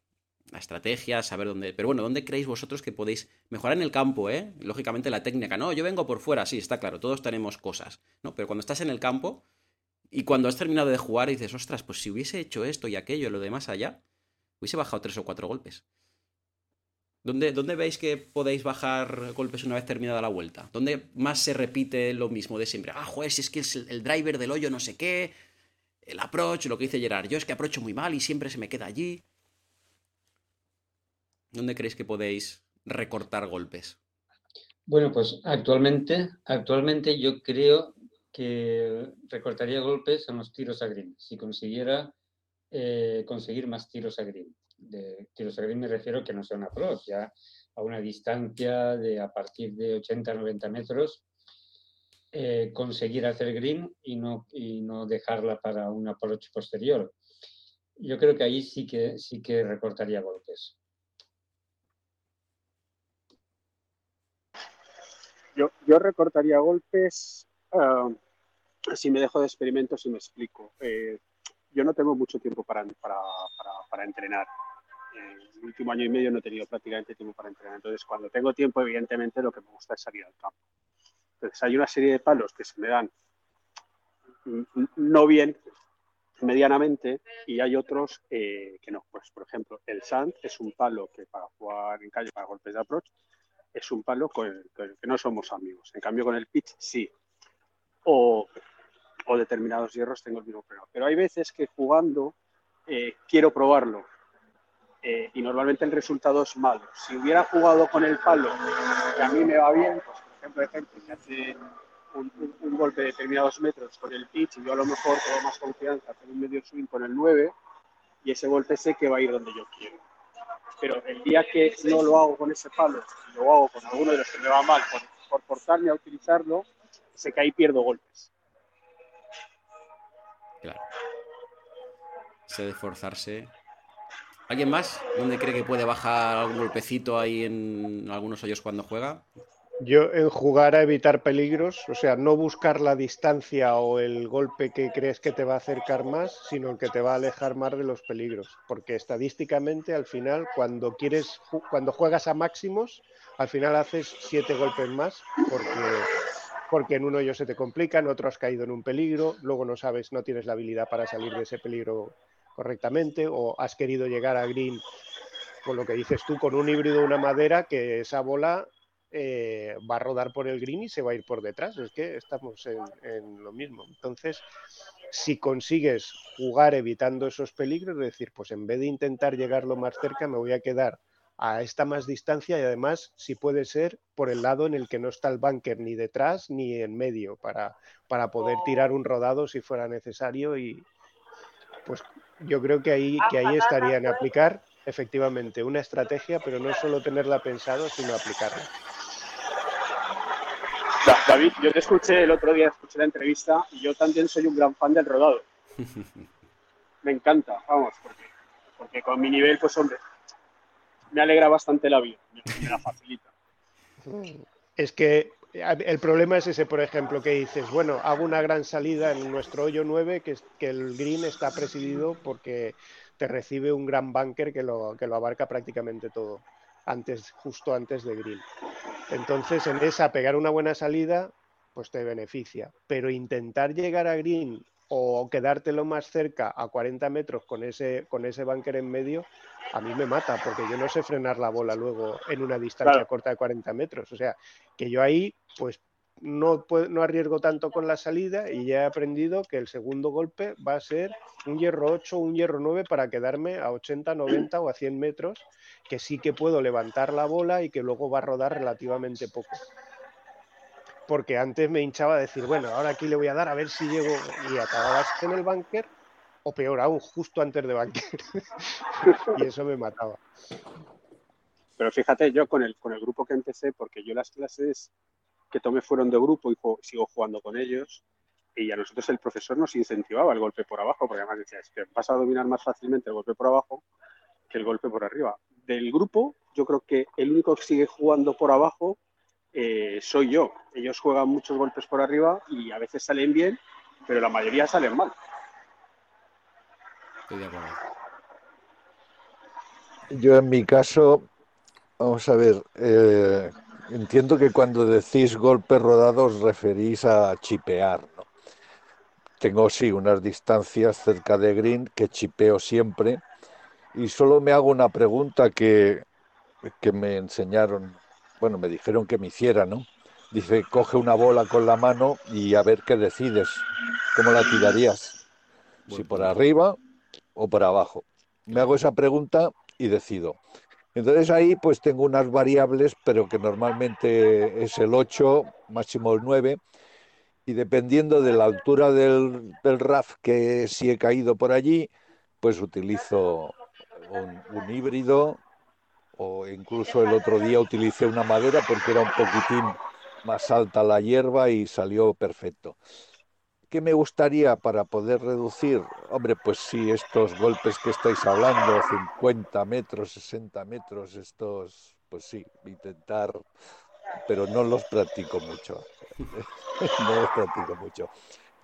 la estrategia, saber dónde. Pero bueno, ¿dónde creéis vosotros que podéis mejorar en el campo, eh? Lógicamente la técnica. No, yo vengo por fuera, sí, está claro, todos tenemos cosas, ¿no? Pero cuando estás en el campo y cuando has terminado de jugar y dices, ostras, pues si hubiese hecho esto y aquello y lo demás allá, hubiese bajado tres o cuatro golpes. ¿Dónde, ¿Dónde, veis que podéis bajar golpes una vez terminada la vuelta? ¿Dónde más se repite lo mismo de siempre? Ah, joder, si es que es el, driver del hoyo no sé qué, el approach, lo que dice Gerard. Yo es que aprocho muy mal y siempre se me queda allí. ¿Dónde creéis que podéis recortar golpes? Bueno, pues actualmente, actualmente yo creo que recortaría golpes en los tiros a green, si consiguiera eh, conseguir más tiros a green. De tiros a green me refiero que no sea una approach, ya a una distancia de a partir de 80-90 metros, eh, conseguir hacer green y no, y no dejarla para un approach posterior. Yo creo que ahí sí que, sí que recortaría golpes. Yo, recortaría golpes ah, si me dejo de experimentos y me explico. Eh, yo no tengo mucho tiempo para, para, para, entrenar. Eh, el último año y medio no he tenido prácticamente tiempo para entrenar. Entonces, cuando tengo tiempo, evidentemente lo que me gusta es salir al campo. Entonces, hay una serie de palos que se me dan no bien, medianamente, y hay otros eh, que no. Pues, por ejemplo, el sand es un palo que para jugar en calle, para golpes de approach, es un palo con el, que no somos amigos. En cambio, con el pitch sí. O, determinados hierros tengo el mismo problema. Pero hay veces que jugando eh, quiero probarlo. eh, y normalmente el resultado es malo. Si hubiera jugado con el palo, que a mí me va bien, pues por ejemplo, ejemplo que hace un, un- un golpe de determinados metros con el pitch y yo a lo mejor tengo más confianza, hacer un medio swing con el 9 y ese golpe sé que va a ir donde yo quiero. Pero el día que no lo hago con ese palo, lo hago con alguno de los que me va mal, por, por forzarme a utilizarlo, sé que ahí pierdo golpes. Claro. Se de forzarse. ¿Alguien más? ¿Dónde cree que puede bajar algún golpecito ahí en algunos hoyos cuando juega? Yo en jugar a evitar peligros, o sea, no buscar la distancia o el golpe que crees que te va a acercar más, sino el que te va a alejar más de los peligros. Porque estadísticamente, al final, cuando quieres, cuando juegas a máximos, al final haces siete golpes más, porque, porque en un hoyo se te complica, en otro has caído en un peligro, luego no sabes, no tienes la habilidad para salir de ese peligro correctamente, o has querido llegar a green con lo que dices tú, con un híbrido, una madera, que esa bola eh, va a rodar por el green y se va a ir por detrás. Es que estamos en, en lo mismo. Entonces, si consigues jugar evitando esos peligros, es decir, pues en vez de intentar llegar lo más cerca, me voy a quedar a esta más distancia y además, si puede ser, por el lado en el que no está el bunker ni detrás ni en medio, para, para poder tirar un rodado si fuera necesario y pues yo creo que ahí, que ahí estaría en aplicar efectivamente una estrategia, pero no solo tenerla pensado, sino aplicarla. Da- David, yo te escuché el otro día, escuché la entrevista y yo también soy un gran fan del rodado. Me encanta, vamos, porque, porque con mi nivel, pues hombre, me alegra bastante la vida, me, me la facilita. Es que el problema es ese, por ejemplo, que dices, bueno, hago una gran salida en nuestro hoyo 9, que, es, que el green está presidido porque te recibe un gran bunker que lo, que lo abarca prácticamente todo, antes, justo antes de green. Entonces, en esa, pegar una buena salida, pues te beneficia. Pero intentar llegar a green o quedarte lo más cerca a 40 metros con ese, con ese bunker en medio, a mí me mata, porque yo no sé frenar la bola luego en una distancia Claro. corta de 40 metros. O sea, que yo ahí, pues no, pue- no arriesgo tanto con la salida y ya he aprendido que el segundo golpe va a ser un hierro 8 o un hierro 9 para quedarme a 80, 90 o a 100 metros, que sí que puedo levantar la bola y que luego va a rodar relativamente poco. Porque antes me hinchaba a decir, bueno, ahora aquí le voy a dar a ver si llego y acababas en el bunker o peor aún, justo antes de bunker. y eso me mataba. Pero fíjate, yo con el, con el grupo que empecé, porque yo las clases que tomé fueron de grupo y sigo jugando con ellos, y a nosotros el profesor nos incentivaba el golpe por abajo, porque además decía, es que vas a dominar más fácilmente el golpe por abajo que el golpe por arriba. Del grupo, yo creo que el único que sigue jugando por abajo eh, soy yo. Ellos juegan muchos golpes por arriba y a veces salen bien, pero la mayoría salen mal. Estoy de acuerdo. Yo en mi caso, vamos a ver, eh, entiendo que cuando decís golpes rodados referís a chipear, ¿no? Tengo sí unas distancias cerca de green que chipeo siempre y solo me hago una pregunta que, que me enseñaron, bueno, me dijeron que me hiciera, ¿no? Dice, coge una bola con la mano y a ver qué decides, cómo la tirarías, si por arriba o por abajo. Me hago esa pregunta y decido. Entonces ahí pues tengo unas variables, pero que normalmente es el 8, máximo el 9, y dependiendo de la altura del, del RAF que si he caído por allí, pues utilizo un, un híbrido o incluso el otro día utilicé una madera porque era un poquitín más alta la hierba y salió perfecto. ¿Qué me gustaría para poder reducir? Hombre, pues sí, estos golpes que estáis hablando, 50 metros, 60 metros, estos, pues sí, intentar, pero no los practico mucho. no los practico mucho.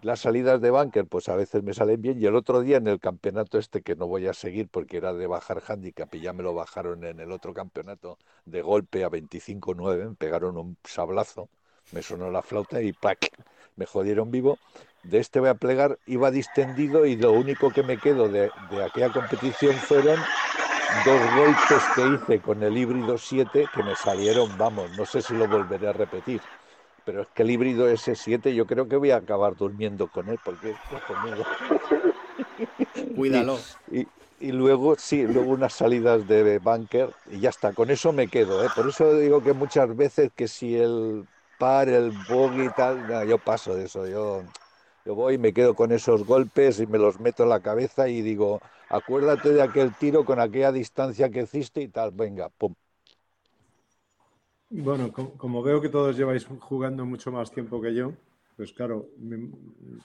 Las salidas de bunker, pues a veces me salen bien. Y el otro día en el campeonato este, que no voy a seguir porque era de bajar handicap y ya me lo bajaron en el otro campeonato, de golpe a 25-9, me pegaron un sablazo, me sonó la flauta y ¡pac! me jodieron vivo. De este voy a plegar, iba distendido y lo único que me quedo de, de aquella competición fueron dos golpes que hice con el híbrido 7 que me salieron, vamos, no sé si lo volveré a repetir. Pero es que el híbrido S7 yo creo que voy a acabar durmiendo con él porque. Cuídalo. Y, y luego, sí, luego unas salidas de bunker y ya está. Con eso me quedo, ¿eh? Por eso digo que muchas veces que si el par, el bogey y tal, yo paso de eso. Yo, yo voy me quedo con esos golpes y me los meto en la cabeza y digo, acuérdate de aquel tiro con aquella distancia que hiciste y tal, venga, pum. Bueno, como veo que todos lleváis jugando mucho más tiempo que yo, pues claro,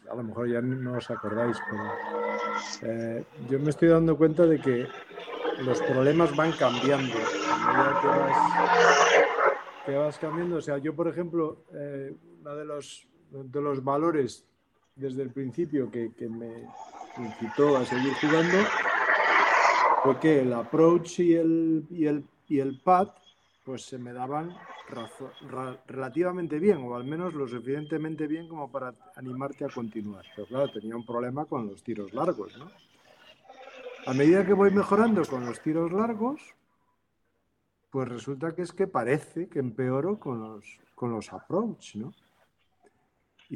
a lo mejor ya no os acordáis, pero eh, yo me estoy dando cuenta de que los problemas van cambiando. que vas, cambiando, o sea, yo por ejemplo, eh, uno de los, de los valores desde el principio que, me incitó a seguir jugando fue que el approach y el, y el, y el pad pues se me daban relativamente bien, o al menos lo suficientemente bien como para animarte a continuar. Pero claro, tenía un problema con los tiros largos, ¿no? A medida que voy mejorando con los tiros largos, pues resulta que es que parece que empeoro con los, con los approach, ¿no?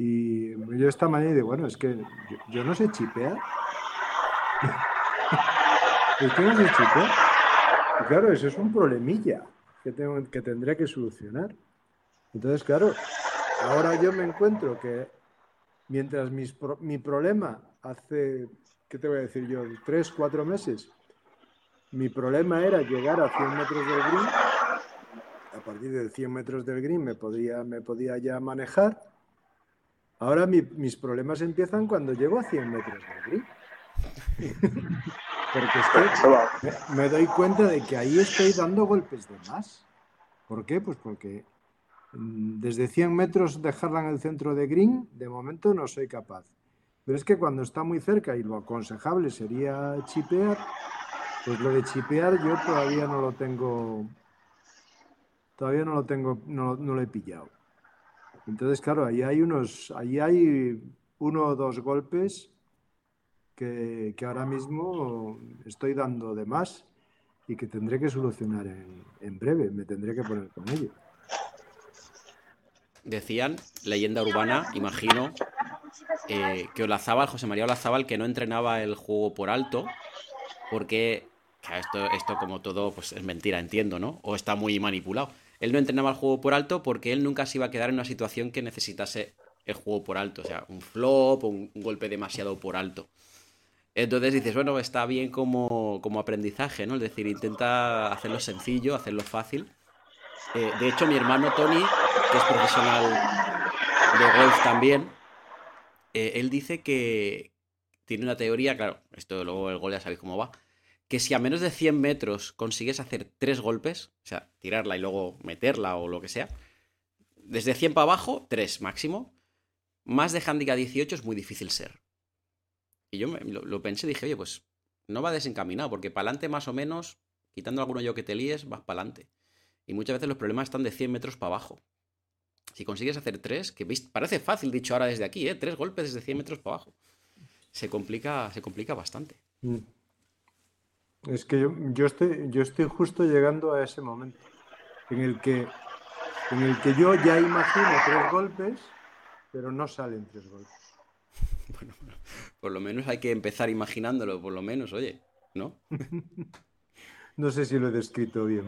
Y yo esta manera digo, bueno, es que yo, no sé chipear. es que no sé chipear. Y claro, eso es un problemilla que, tengo, que tendré que solucionar. Entonces, claro, ahora yo me encuentro que mientras mi problema hace, ¿qué te voy a decir yo? Tres, cuatro meses, mi problema era llegar a 100 metros del green. A partir de 100 metros del green me podía, me podía ya manejar. Ahora mis problemas empiezan cuando llego a 100 metros del green. Porque estoy, me, doy cuenta de que ahí estoy dando golpes de más. ¿Por qué? Pues porque mm, desde 100 metros dejarla en el centro de green, de momento no soy capaz. Pero es que cuando está muy cerca y lo aconsejable sería chipear, pues lo de chipear yo todavía no lo tengo, todavía no lo tengo, no lo he pillado. Entonces, claro, ahí hay unos, ahí hay uno o dos golpes que, ahora mismo estoy dando de más y que tendré que solucionar en, breve, me tendré que poner con ello. Decían, leyenda urbana, imagino, eh, que Olazábal, José María Olazábal, que no entrenaba el juego por alto, porque esto, esto como todo pues es mentira, entiendo, ¿no? O está muy manipulado. Él no entrenaba el juego por alto porque él nunca se iba a quedar en una situación que necesitase el juego por alto, o sea, un flop o un golpe demasiado por alto. Entonces dices, bueno, está bien como, aprendizaje, ¿no? Es decir, intenta hacerlo sencillo, hacerlo fácil. Eh, de hecho, mi hermano Tony, que es profesional de golf también, eh, él dice que tiene una teoría, claro, esto luego el gol ya sabéis cómo va, que si a menos de 100 metros consigues hacer tres golpes, o sea, tirarla y luego meterla o lo que sea, desde 100 para abajo, tres máximo, más de handicap 18 es muy difícil ser. Y yo lo, pensé y dije, oye, pues no va desencaminado, porque para adelante más o menos, quitando alguno yo que te líes, vas para adelante. Y muchas veces los problemas están de 100 metros para abajo. Si consigues hacer tres, que parece fácil dicho ahora desde aquí, ¿eh? tres golpes desde 100 metros para abajo, se complica, se complica bastante. Mm. Es que yo, yo, estoy, yo estoy justo llegando a ese momento en el que, en el que yo ya imagino tres golpes, pero no salen tres golpes. Bueno, por lo menos hay que empezar imaginándolo, por lo menos, oye, ¿no? no sé si lo he descrito bien.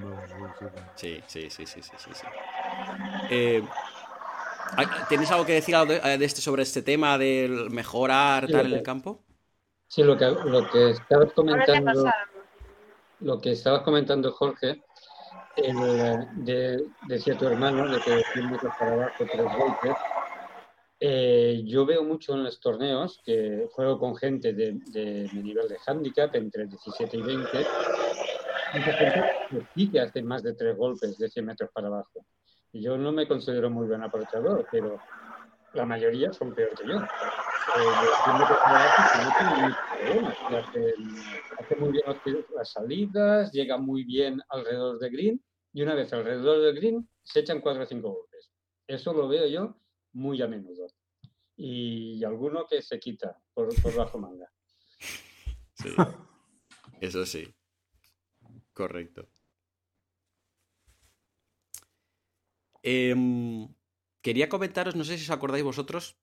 sí, sí, sí, sí, sí, sí. Eh, ¿Tienes algo que decir de este, sobre este tema del mejorar tal en el campo? Sí, lo que, lo que estabas comentando, lo que estabas comentando, Jorge, de, decía tu hermano, de que 100 metros para abajo, tres golpes, eh, yo veo mucho en los torneos que juego con gente de, mi nivel de handicap, entre 17 y 20, mucha gente sí que hace más de tres golpes de 100 metros para abajo. Yo no me considero muy buen aprovechador, pero la mayoría son peor que yo. hace, muy bien las salidas, llega muy bien alrededor de green y una vez alrededor del green se echan cuatro o cinco golpes. Eso lo veo yo muy a menudo. Y alguno que se quita por, bajo manga. Sí, eso sí. Correcto. Em, quería comentaros, no sé si os acordáis vosotros,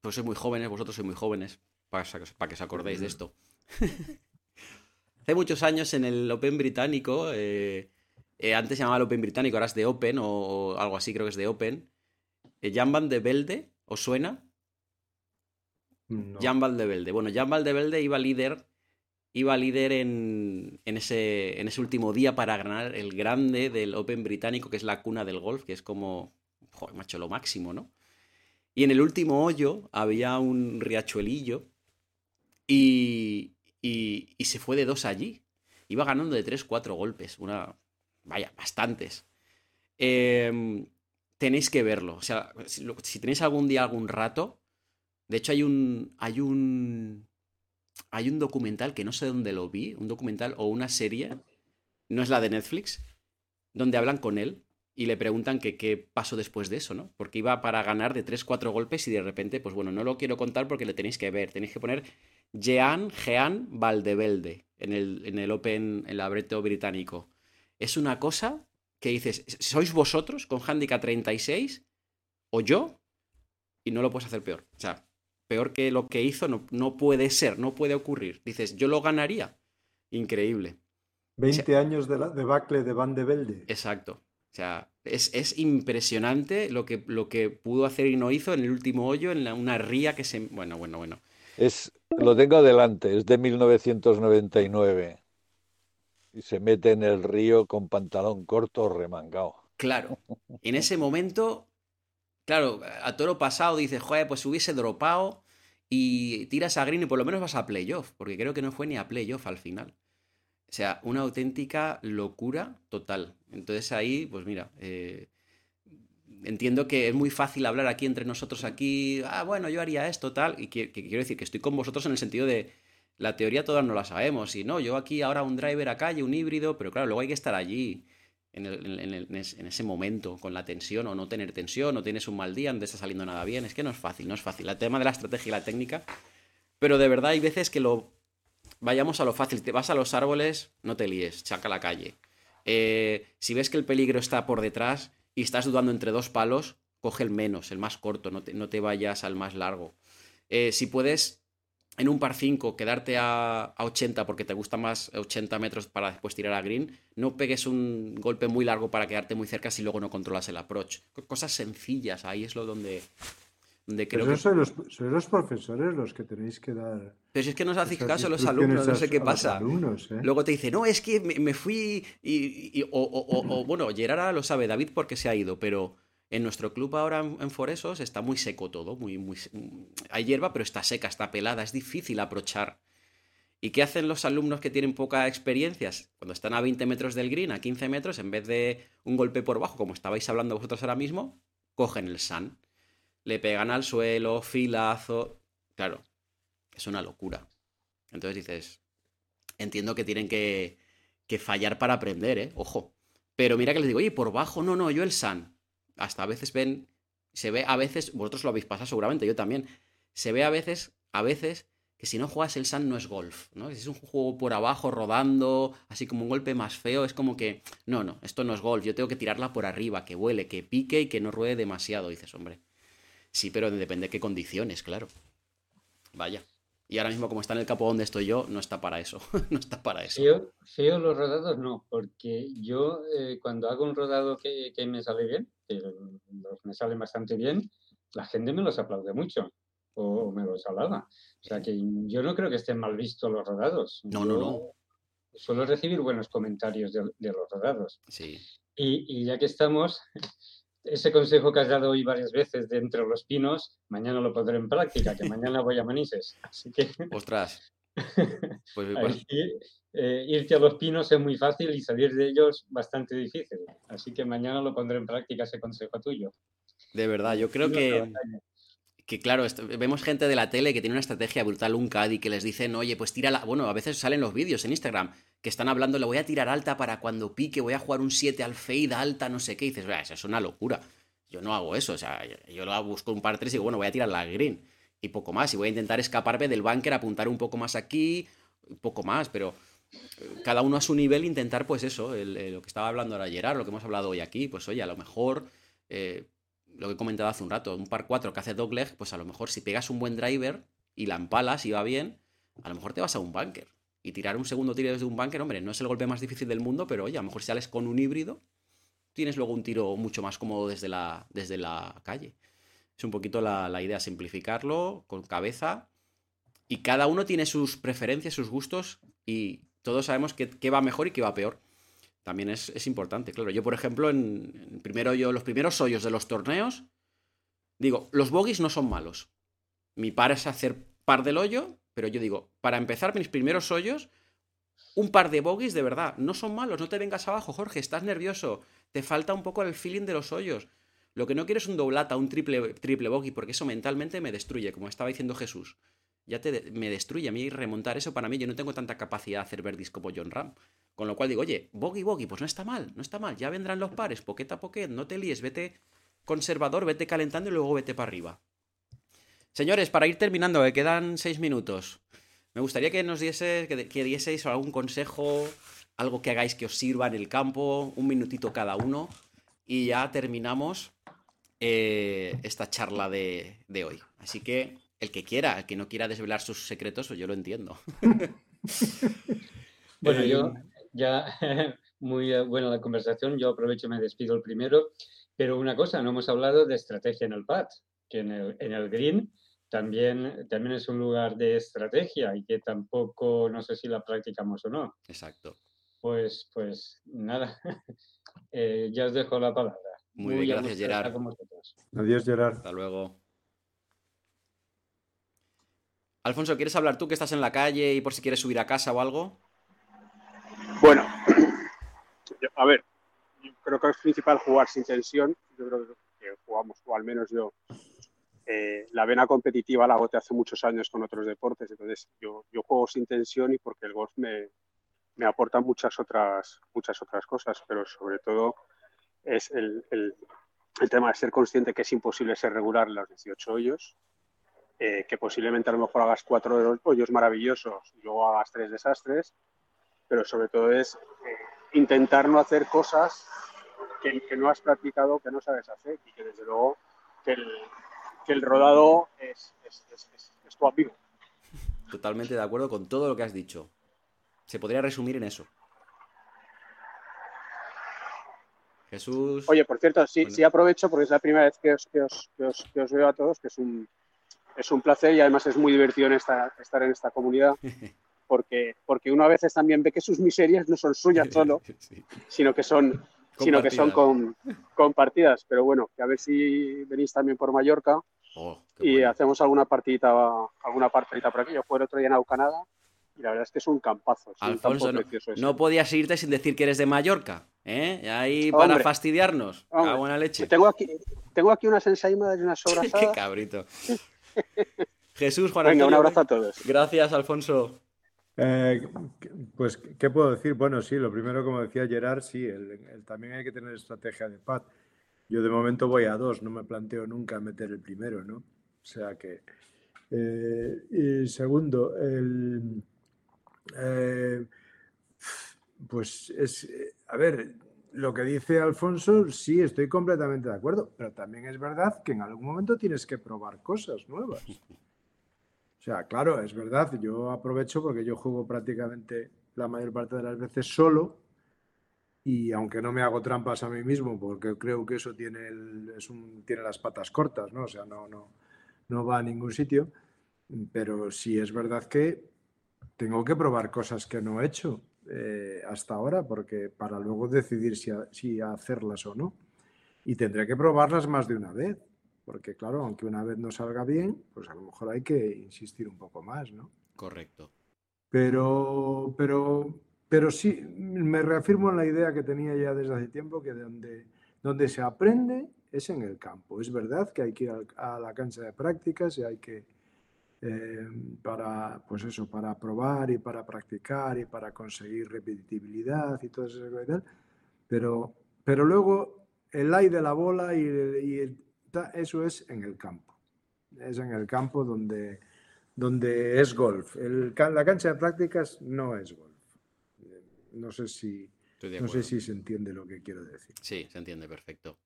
pues sois muy jóvenes, vosotros sois muy jóvenes, para, para que os acordéis de esto. Hace muchos años en el Open británico, eh, eh, antes se llamaba el Open británico, ahora es de Open o, o algo así, creo que es de Open. Eh, Jan Van de Velde, ¿os suena? No. Jan Valdebelde. Bueno, Jan Valdebelde iba líder, iba líder en, en, ese, en ese último día para ganar el grande del Open británico, que es la cuna del golf, que es como, macho, lo máximo, ¿no? Y en el último hoyo había un riachuelillo y, y, y se fue de dos allí. Iba ganando de tres, cuatro golpes. Una, vaya, bastantes. Eh, tenéis que verlo. O sea, si, si tenéis algún día, algún rato. De hecho, hay un. Hay un. Hay un documental que no sé dónde lo vi. Un documental o una serie. No es la de Netflix. Donde hablan con él. Y le preguntan que qué pasó después de eso, ¿no? Porque iba para ganar de 3, 4 golpes y de repente, pues bueno, no lo quiero contar porque le tenéis que ver. Tenéis que poner Jean Jean Valdebelde en el, en el Open, en el abreto británico. Es una cosa que dices, ¿sois vosotros con handicap 36 o yo? Y no lo puedes hacer peor. O sea, peor que lo que hizo no, no puede ser, no puede ocurrir. Dices, yo lo ganaría. Increíble. 20 años de la debacle de Van de Velde. Exacto. O sea, es, es impresionante lo que, lo que pudo hacer y no hizo en el último hoyo, en la- una ría que se... Bueno, bueno, bueno. Es, lo tengo adelante, es de 1999. Y se mete en el río con pantalón corto remangado. Claro. En ese momento, claro, a toro pasado dices, joder, pues hubiese dropado y tiras a green y por lo menos vas a playoff, porque creo que no fue ni a playoff al final. O sea, una auténtica locura total. Entonces ahí, pues mira, eh, entiendo que es muy fácil hablar aquí entre nosotros aquí, ah, bueno, yo haría esto, tal, y que, quiero decir que estoy con vosotros en el sentido de la teoría todas no la sabemos, y no, yo aquí ahora un driver a calle, un híbrido, pero claro, luego hay que estar allí en ese momento, con la tensión o no tener tensión, o tienes un mal día, no te está saliendo nada bien, es que no es fácil, no es fácil. El tema de la estrategia y la técnica, pero de verdad hay veces que lo vayamos a lo fácil, te vas a los árboles, no te líes, saca a la calle. Eh, si ves que el peligro está por detrás y estás dudando entre dos palos, coge el menos, el más corto, no te, no te vayas al más largo. Eh, si puedes en un par 5 quedarte a, a 80 porque te gusta más 80 metros para después tirar a green, no pegues un golpe muy largo para quedarte muy cerca si luego no controlas el approach. Co- Cosas sencillas, ahí es lo donde, donde creo Pero que... sois los, los profesores los que tenéis que dar. Pero si es que no os hacéis caso a los alumnos, no sé qué pasa. alumnos, ¿eh? Luego te dice, no, es que me, me fui y, y- o, o- o- o, bueno, Gerard ahora lo sabe, David porque se ha ido, pero en nuestro club ahora en, en Foresos está muy seco todo, muy, muy, hay hierba, pero está seca, está pelada, es difícil aprochar. ¿Y qué hacen los alumnos que tienen poca experiencia? Cuando están a 20 metros del green, a 15 metros, en vez de un golpe por bajo, como estabais hablando vosotros ahora mismo, cogen el sun. Le pegan al suelo, filazo. Claro, es una locura. Entonces dices, entiendo que tienen que, que fallar para aprender, ¿eh? Ojo. Pero mira que les digo, oye, por bajo, no, no, yo el Sun. Hasta a veces ven, se ve a veces, vosotros lo habéis pasado seguramente, yo también. Se ve a veces, a veces, que si no juegas el Sun no es golf, ¿no? Si es un juego por abajo, rodando, así como un golpe más feo, es como que, no, no, esto no es golf, yo tengo que tirarla por arriba, que vuele, que pique y que no ruede demasiado. Dices, hombre, sí, pero depende de qué condiciones, claro. Vaya. Y ahora mismo, como está en el campo donde estoy yo, no está para eso. no está para eso. Feo, feo los rodados no, porque yo eh, cuando hago un rodado que, que me sale bien, que los me salen bastante bien, la gente me los aplaude mucho o me los alaba. O sea que yo no creo que estén mal vistos los rodados. No, no, no. Suelo recibir buenos comentarios de, de los rodados. Sí. Y, y ya que estamos, ese consejo que has dado hoy varias veces de entre los pinos, mañana lo pondré en práctica, que mañana voy a Manises. Así que Ostras. Pues, pues, ahí, eh, irte a los pinos es muy fácil y salir de ellos bastante difícil. Así que mañana lo pondré en práctica ese consejo tuyo. de verdad, yo creo que, que claro, esto- vemos gente de la tele que tiene una estrategia brutal, un caddy, que les dicen, oye, pues tírala. Bueno, a veces salen los vídeos en Instagram que están hablando, le voy a tirar alta para cuando pique, voy a jugar un 7 al fade alta, no sé qué. Y dices, "Vea, eso es una locura. Yo no hago eso. O sea, yo- lo busco un par 3 y digo, bueno, voy a tirar la green. Y poco más. Y voy a intentar escaparme del bunker, apuntar un poco más aquí, poco más, pero eh, cada uno a su nivel intentar, pues eso, el- lo que estaba hablando ahora Gerard, lo que hemos hablado hoy aquí, pues oye, a lo mejor, eh, lo que he comentado hace un rato, un par 4 que hace dogleg, pues a lo mejor si pegas un buen driver y la empalas y va bien, a lo mejor te vas a un bunker. y tirar un segundo tiro desde un bunker, hombre, no es el golpe más difícil del mundo, pero oye, a lo mejor si sales con un híbrido, tienes luego un tiro mucho más cómodo desde la, desde la calle. Es un poquito la, la idea, simplificarlo con cabeza. Y cada uno tiene sus preferencias, sus gustos, y todos sabemos qué, qué va mejor y qué va peor. También es, es importante, claro. Yo, por ejemplo, en, primero yo, los primeros hoyos de los torneos, digo, los bogies no son malos. Mi par es hacer par del hoyo, pero yo digo, para empezar mis primeros hoyos, un par de bogies de verdad, no son malos, no te vengas abajo, Jorge, estás nervioso, te falta un poco el feeling de los hoyos. Lo que no quiero es un doblata, un triple, triple bogey, porque eso mentalmente me destruye, como estaba diciendo Jesús. Ya te, me destruye a mí remontar eso para mí. Yo no tengo tanta capacidad de hacer verdis como John Ram. Con lo cual digo, oye, bogey, bogey, pues no está mal, no está mal. Ya vendrán los pares, poqueta a poquet, no te líes, vete conservador, vete calentando y luego vete para arriba. Señores, para ir terminando, que quedan seis minutos. Me gustaría que nos diese, que, que dieseis algún consejo, algo que hagáis que os sirva en el campo, un minutito cada uno, y ya terminamos eh, esta charla de, de, hoy. Así que el que quiera, el que no quiera desvelar sus secretos, pues yo lo entiendo. bueno, yo ya muy buena la conversación, yo aprovecho y me despido el primero, pero una cosa, no hemos hablado de estrategia en el pad, que en el, en el green también, también es un lugar de estrategia y que tampoco no sé si la practicamos o no. Exacto. Pues, pues nada, eh, ya os dejo la palabra. Muy, Muy bien, gracias Gerard. Adiós Gerard. Hasta luego. Alfonso, ¿quieres hablar tú que estás en la calle y por si quieres subir a casa o algo? Bueno, a ver, yo creo que es principal jugar sin tensión. Yo creo que jugamos, o al menos yo, eh, la vena competitiva la agoté hace muchos años con otros deportes, entonces yo, yo juego sin tensión y porque el golf me, me, aporta muchas otras, muchas otras cosas, pero sobre todo es el, el, el, tema de ser consciente que es imposible ser regular en los 18 hoyos, eh, que posiblemente a lo mejor hagas cuatro hoyos maravillosos y luego hagas tres desastres, pero sobre todo es eh, intentar no hacer cosas que, que no has practicado, que no sabes hacer y que desde luego que el, que el rodado es, es, es, es, tu amigo. Totalmente de acuerdo con todo lo que has dicho. Se podría resumir en eso. Jesús. Oye, por cierto, sí, bueno. sí aprovecho porque es la primera vez que os, que os, que os, que os veo a todos, que es un, es un placer y además es muy divertido en esta, estar en esta comunidad. Porque, porque uno a veces también ve que sus miserias no son suyas solo, sí. sino que son, sino que son con, compartidas. Pero bueno, que a ver si venís también por Mallorca Oh, y bueno. hacemos alguna partidita, alguna partidita por aquí. Yo fui el otro día en Aucanada y la verdad es que es un campazo. Es Alfonso, un no, no, podías irte sin decir que eres de Mallorca, ¿eh? Ahí para hombre, fastidiarnos. Hombre, a buena leche. Tengo aquí, tengo aquí unas ensaimadas y unas sobrasadas. Qué cabrito. Jesús, Juan Venga, un abrazo a todos. Gracias, Alfonso. Eh, pues, ¿qué puedo decir? Bueno, sí, lo primero, como decía Gerard, sí, el, el, también hay que tener estrategia de pad. Yo de momento voy a dos, no me planteo nunca meter el primero, ¿no? O sea que. Eh, y segundo, el, eh, pues es. A ver, lo que dice Alfonso, sí, estoy completamente de acuerdo, pero también es verdad que en algún momento tienes que probar cosas nuevas. O sea, claro, es verdad, yo aprovecho porque yo juego prácticamente la mayor parte de las veces solo y aunque no me hago trampas a mí mismo porque creo que eso tiene, el, es un, tiene las patas cortas, ¿no? O sea, no, no, no va a ningún sitio, pero sí es verdad que tengo que probar cosas que no he hecho eh, hasta ahora porque para luego decidir si, si hacerlas o no. Y tendré que probarlas más de una vez. Porque claro, aunque una vez no salga bien, pues a lo mejor hay que insistir un poco más, ¿no? Correcto. Pero, pero, pero sí, me reafirmo en la idea que tenía ya desde hace tiempo, que donde, donde se aprende es en el campo. Es verdad que hay que ir a la cancha de prácticas y hay que, eh, para, pues eso, para probar y para practicar y para conseguir repetitividad y todo eso y tal, pero, pero luego el ay de la bola y, y el eso es en el campo. Es en el campo donde, donde es golf. El, la cancha de prácticas no es golf. No sé si no sé si se entiende lo que quiero decir. Sí, se entiende perfecto.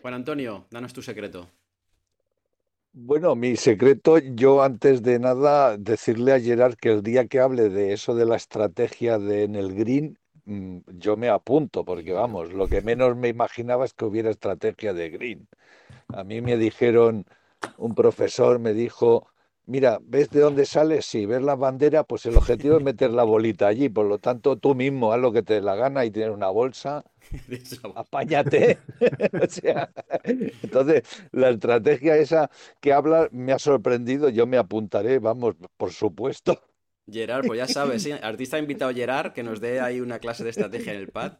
Juan Antonio, danos tu secreto. Bueno, mi secreto, yo antes de nada decirle a Gerard que el día que hable de eso de la estrategia de, en el green, mm, yo me apunto, porque vamos, lo que menos me imaginaba es que hubiera estrategia de green. A mí me dijeron, un profesor me dijo, mira, ¿ves de dónde sales? Sí, ves la bandera, pues el objetivo es meter la bolita allí, por lo tanto tú mismo haz lo que te dé la gana y tienes una bolsa apáñate. O sea, entonces, la estrategia esa que habla me ha sorprendido. Yo me apuntaré, vamos, por supuesto. Gerard, pues ya sabes, sí, artista invitado Gerard, que nos dé ahí una clase de estrategia en el pad.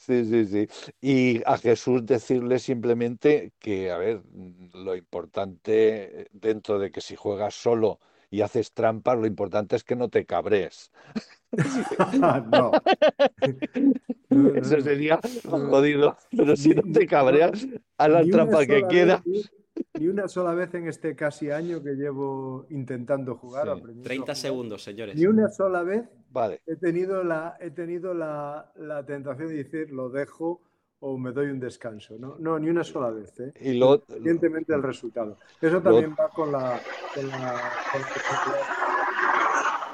Sí, sí, sí. Y a Jesús decirle simplemente que, a ver, lo importante dentro de que si juegas solo y haces trampas, lo importante es que no te cabres. no. Eso sería jodido. Pero si no te cabreas, haz la trampa que quieras. vez, ni, una sola vez en este casi año que llevo intentando jugar, Sí. aprendiendo a 30 jugar, segundos, señores. Ni una sola vez Vale. he tenido la, he tenido la, la tentación de decir lo dejo o me doy un descanso. No, no ni una sola vez. ¿eh? Y lo, Independientemente del resultado. Eso también va con la, con la, con la posibilidad.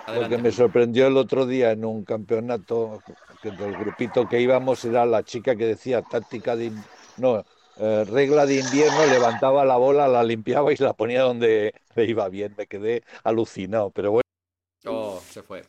Lo Adelante. que me sorprendió el otro día en un campeonato, que del grupito que íbamos, era la chica que decía táctica de... No, eh, regla de invierno, levantaba la bola, la limpiaba y la ponía donde le iba bien. Me quedé alucinado, pero bueno. Oh, se fue.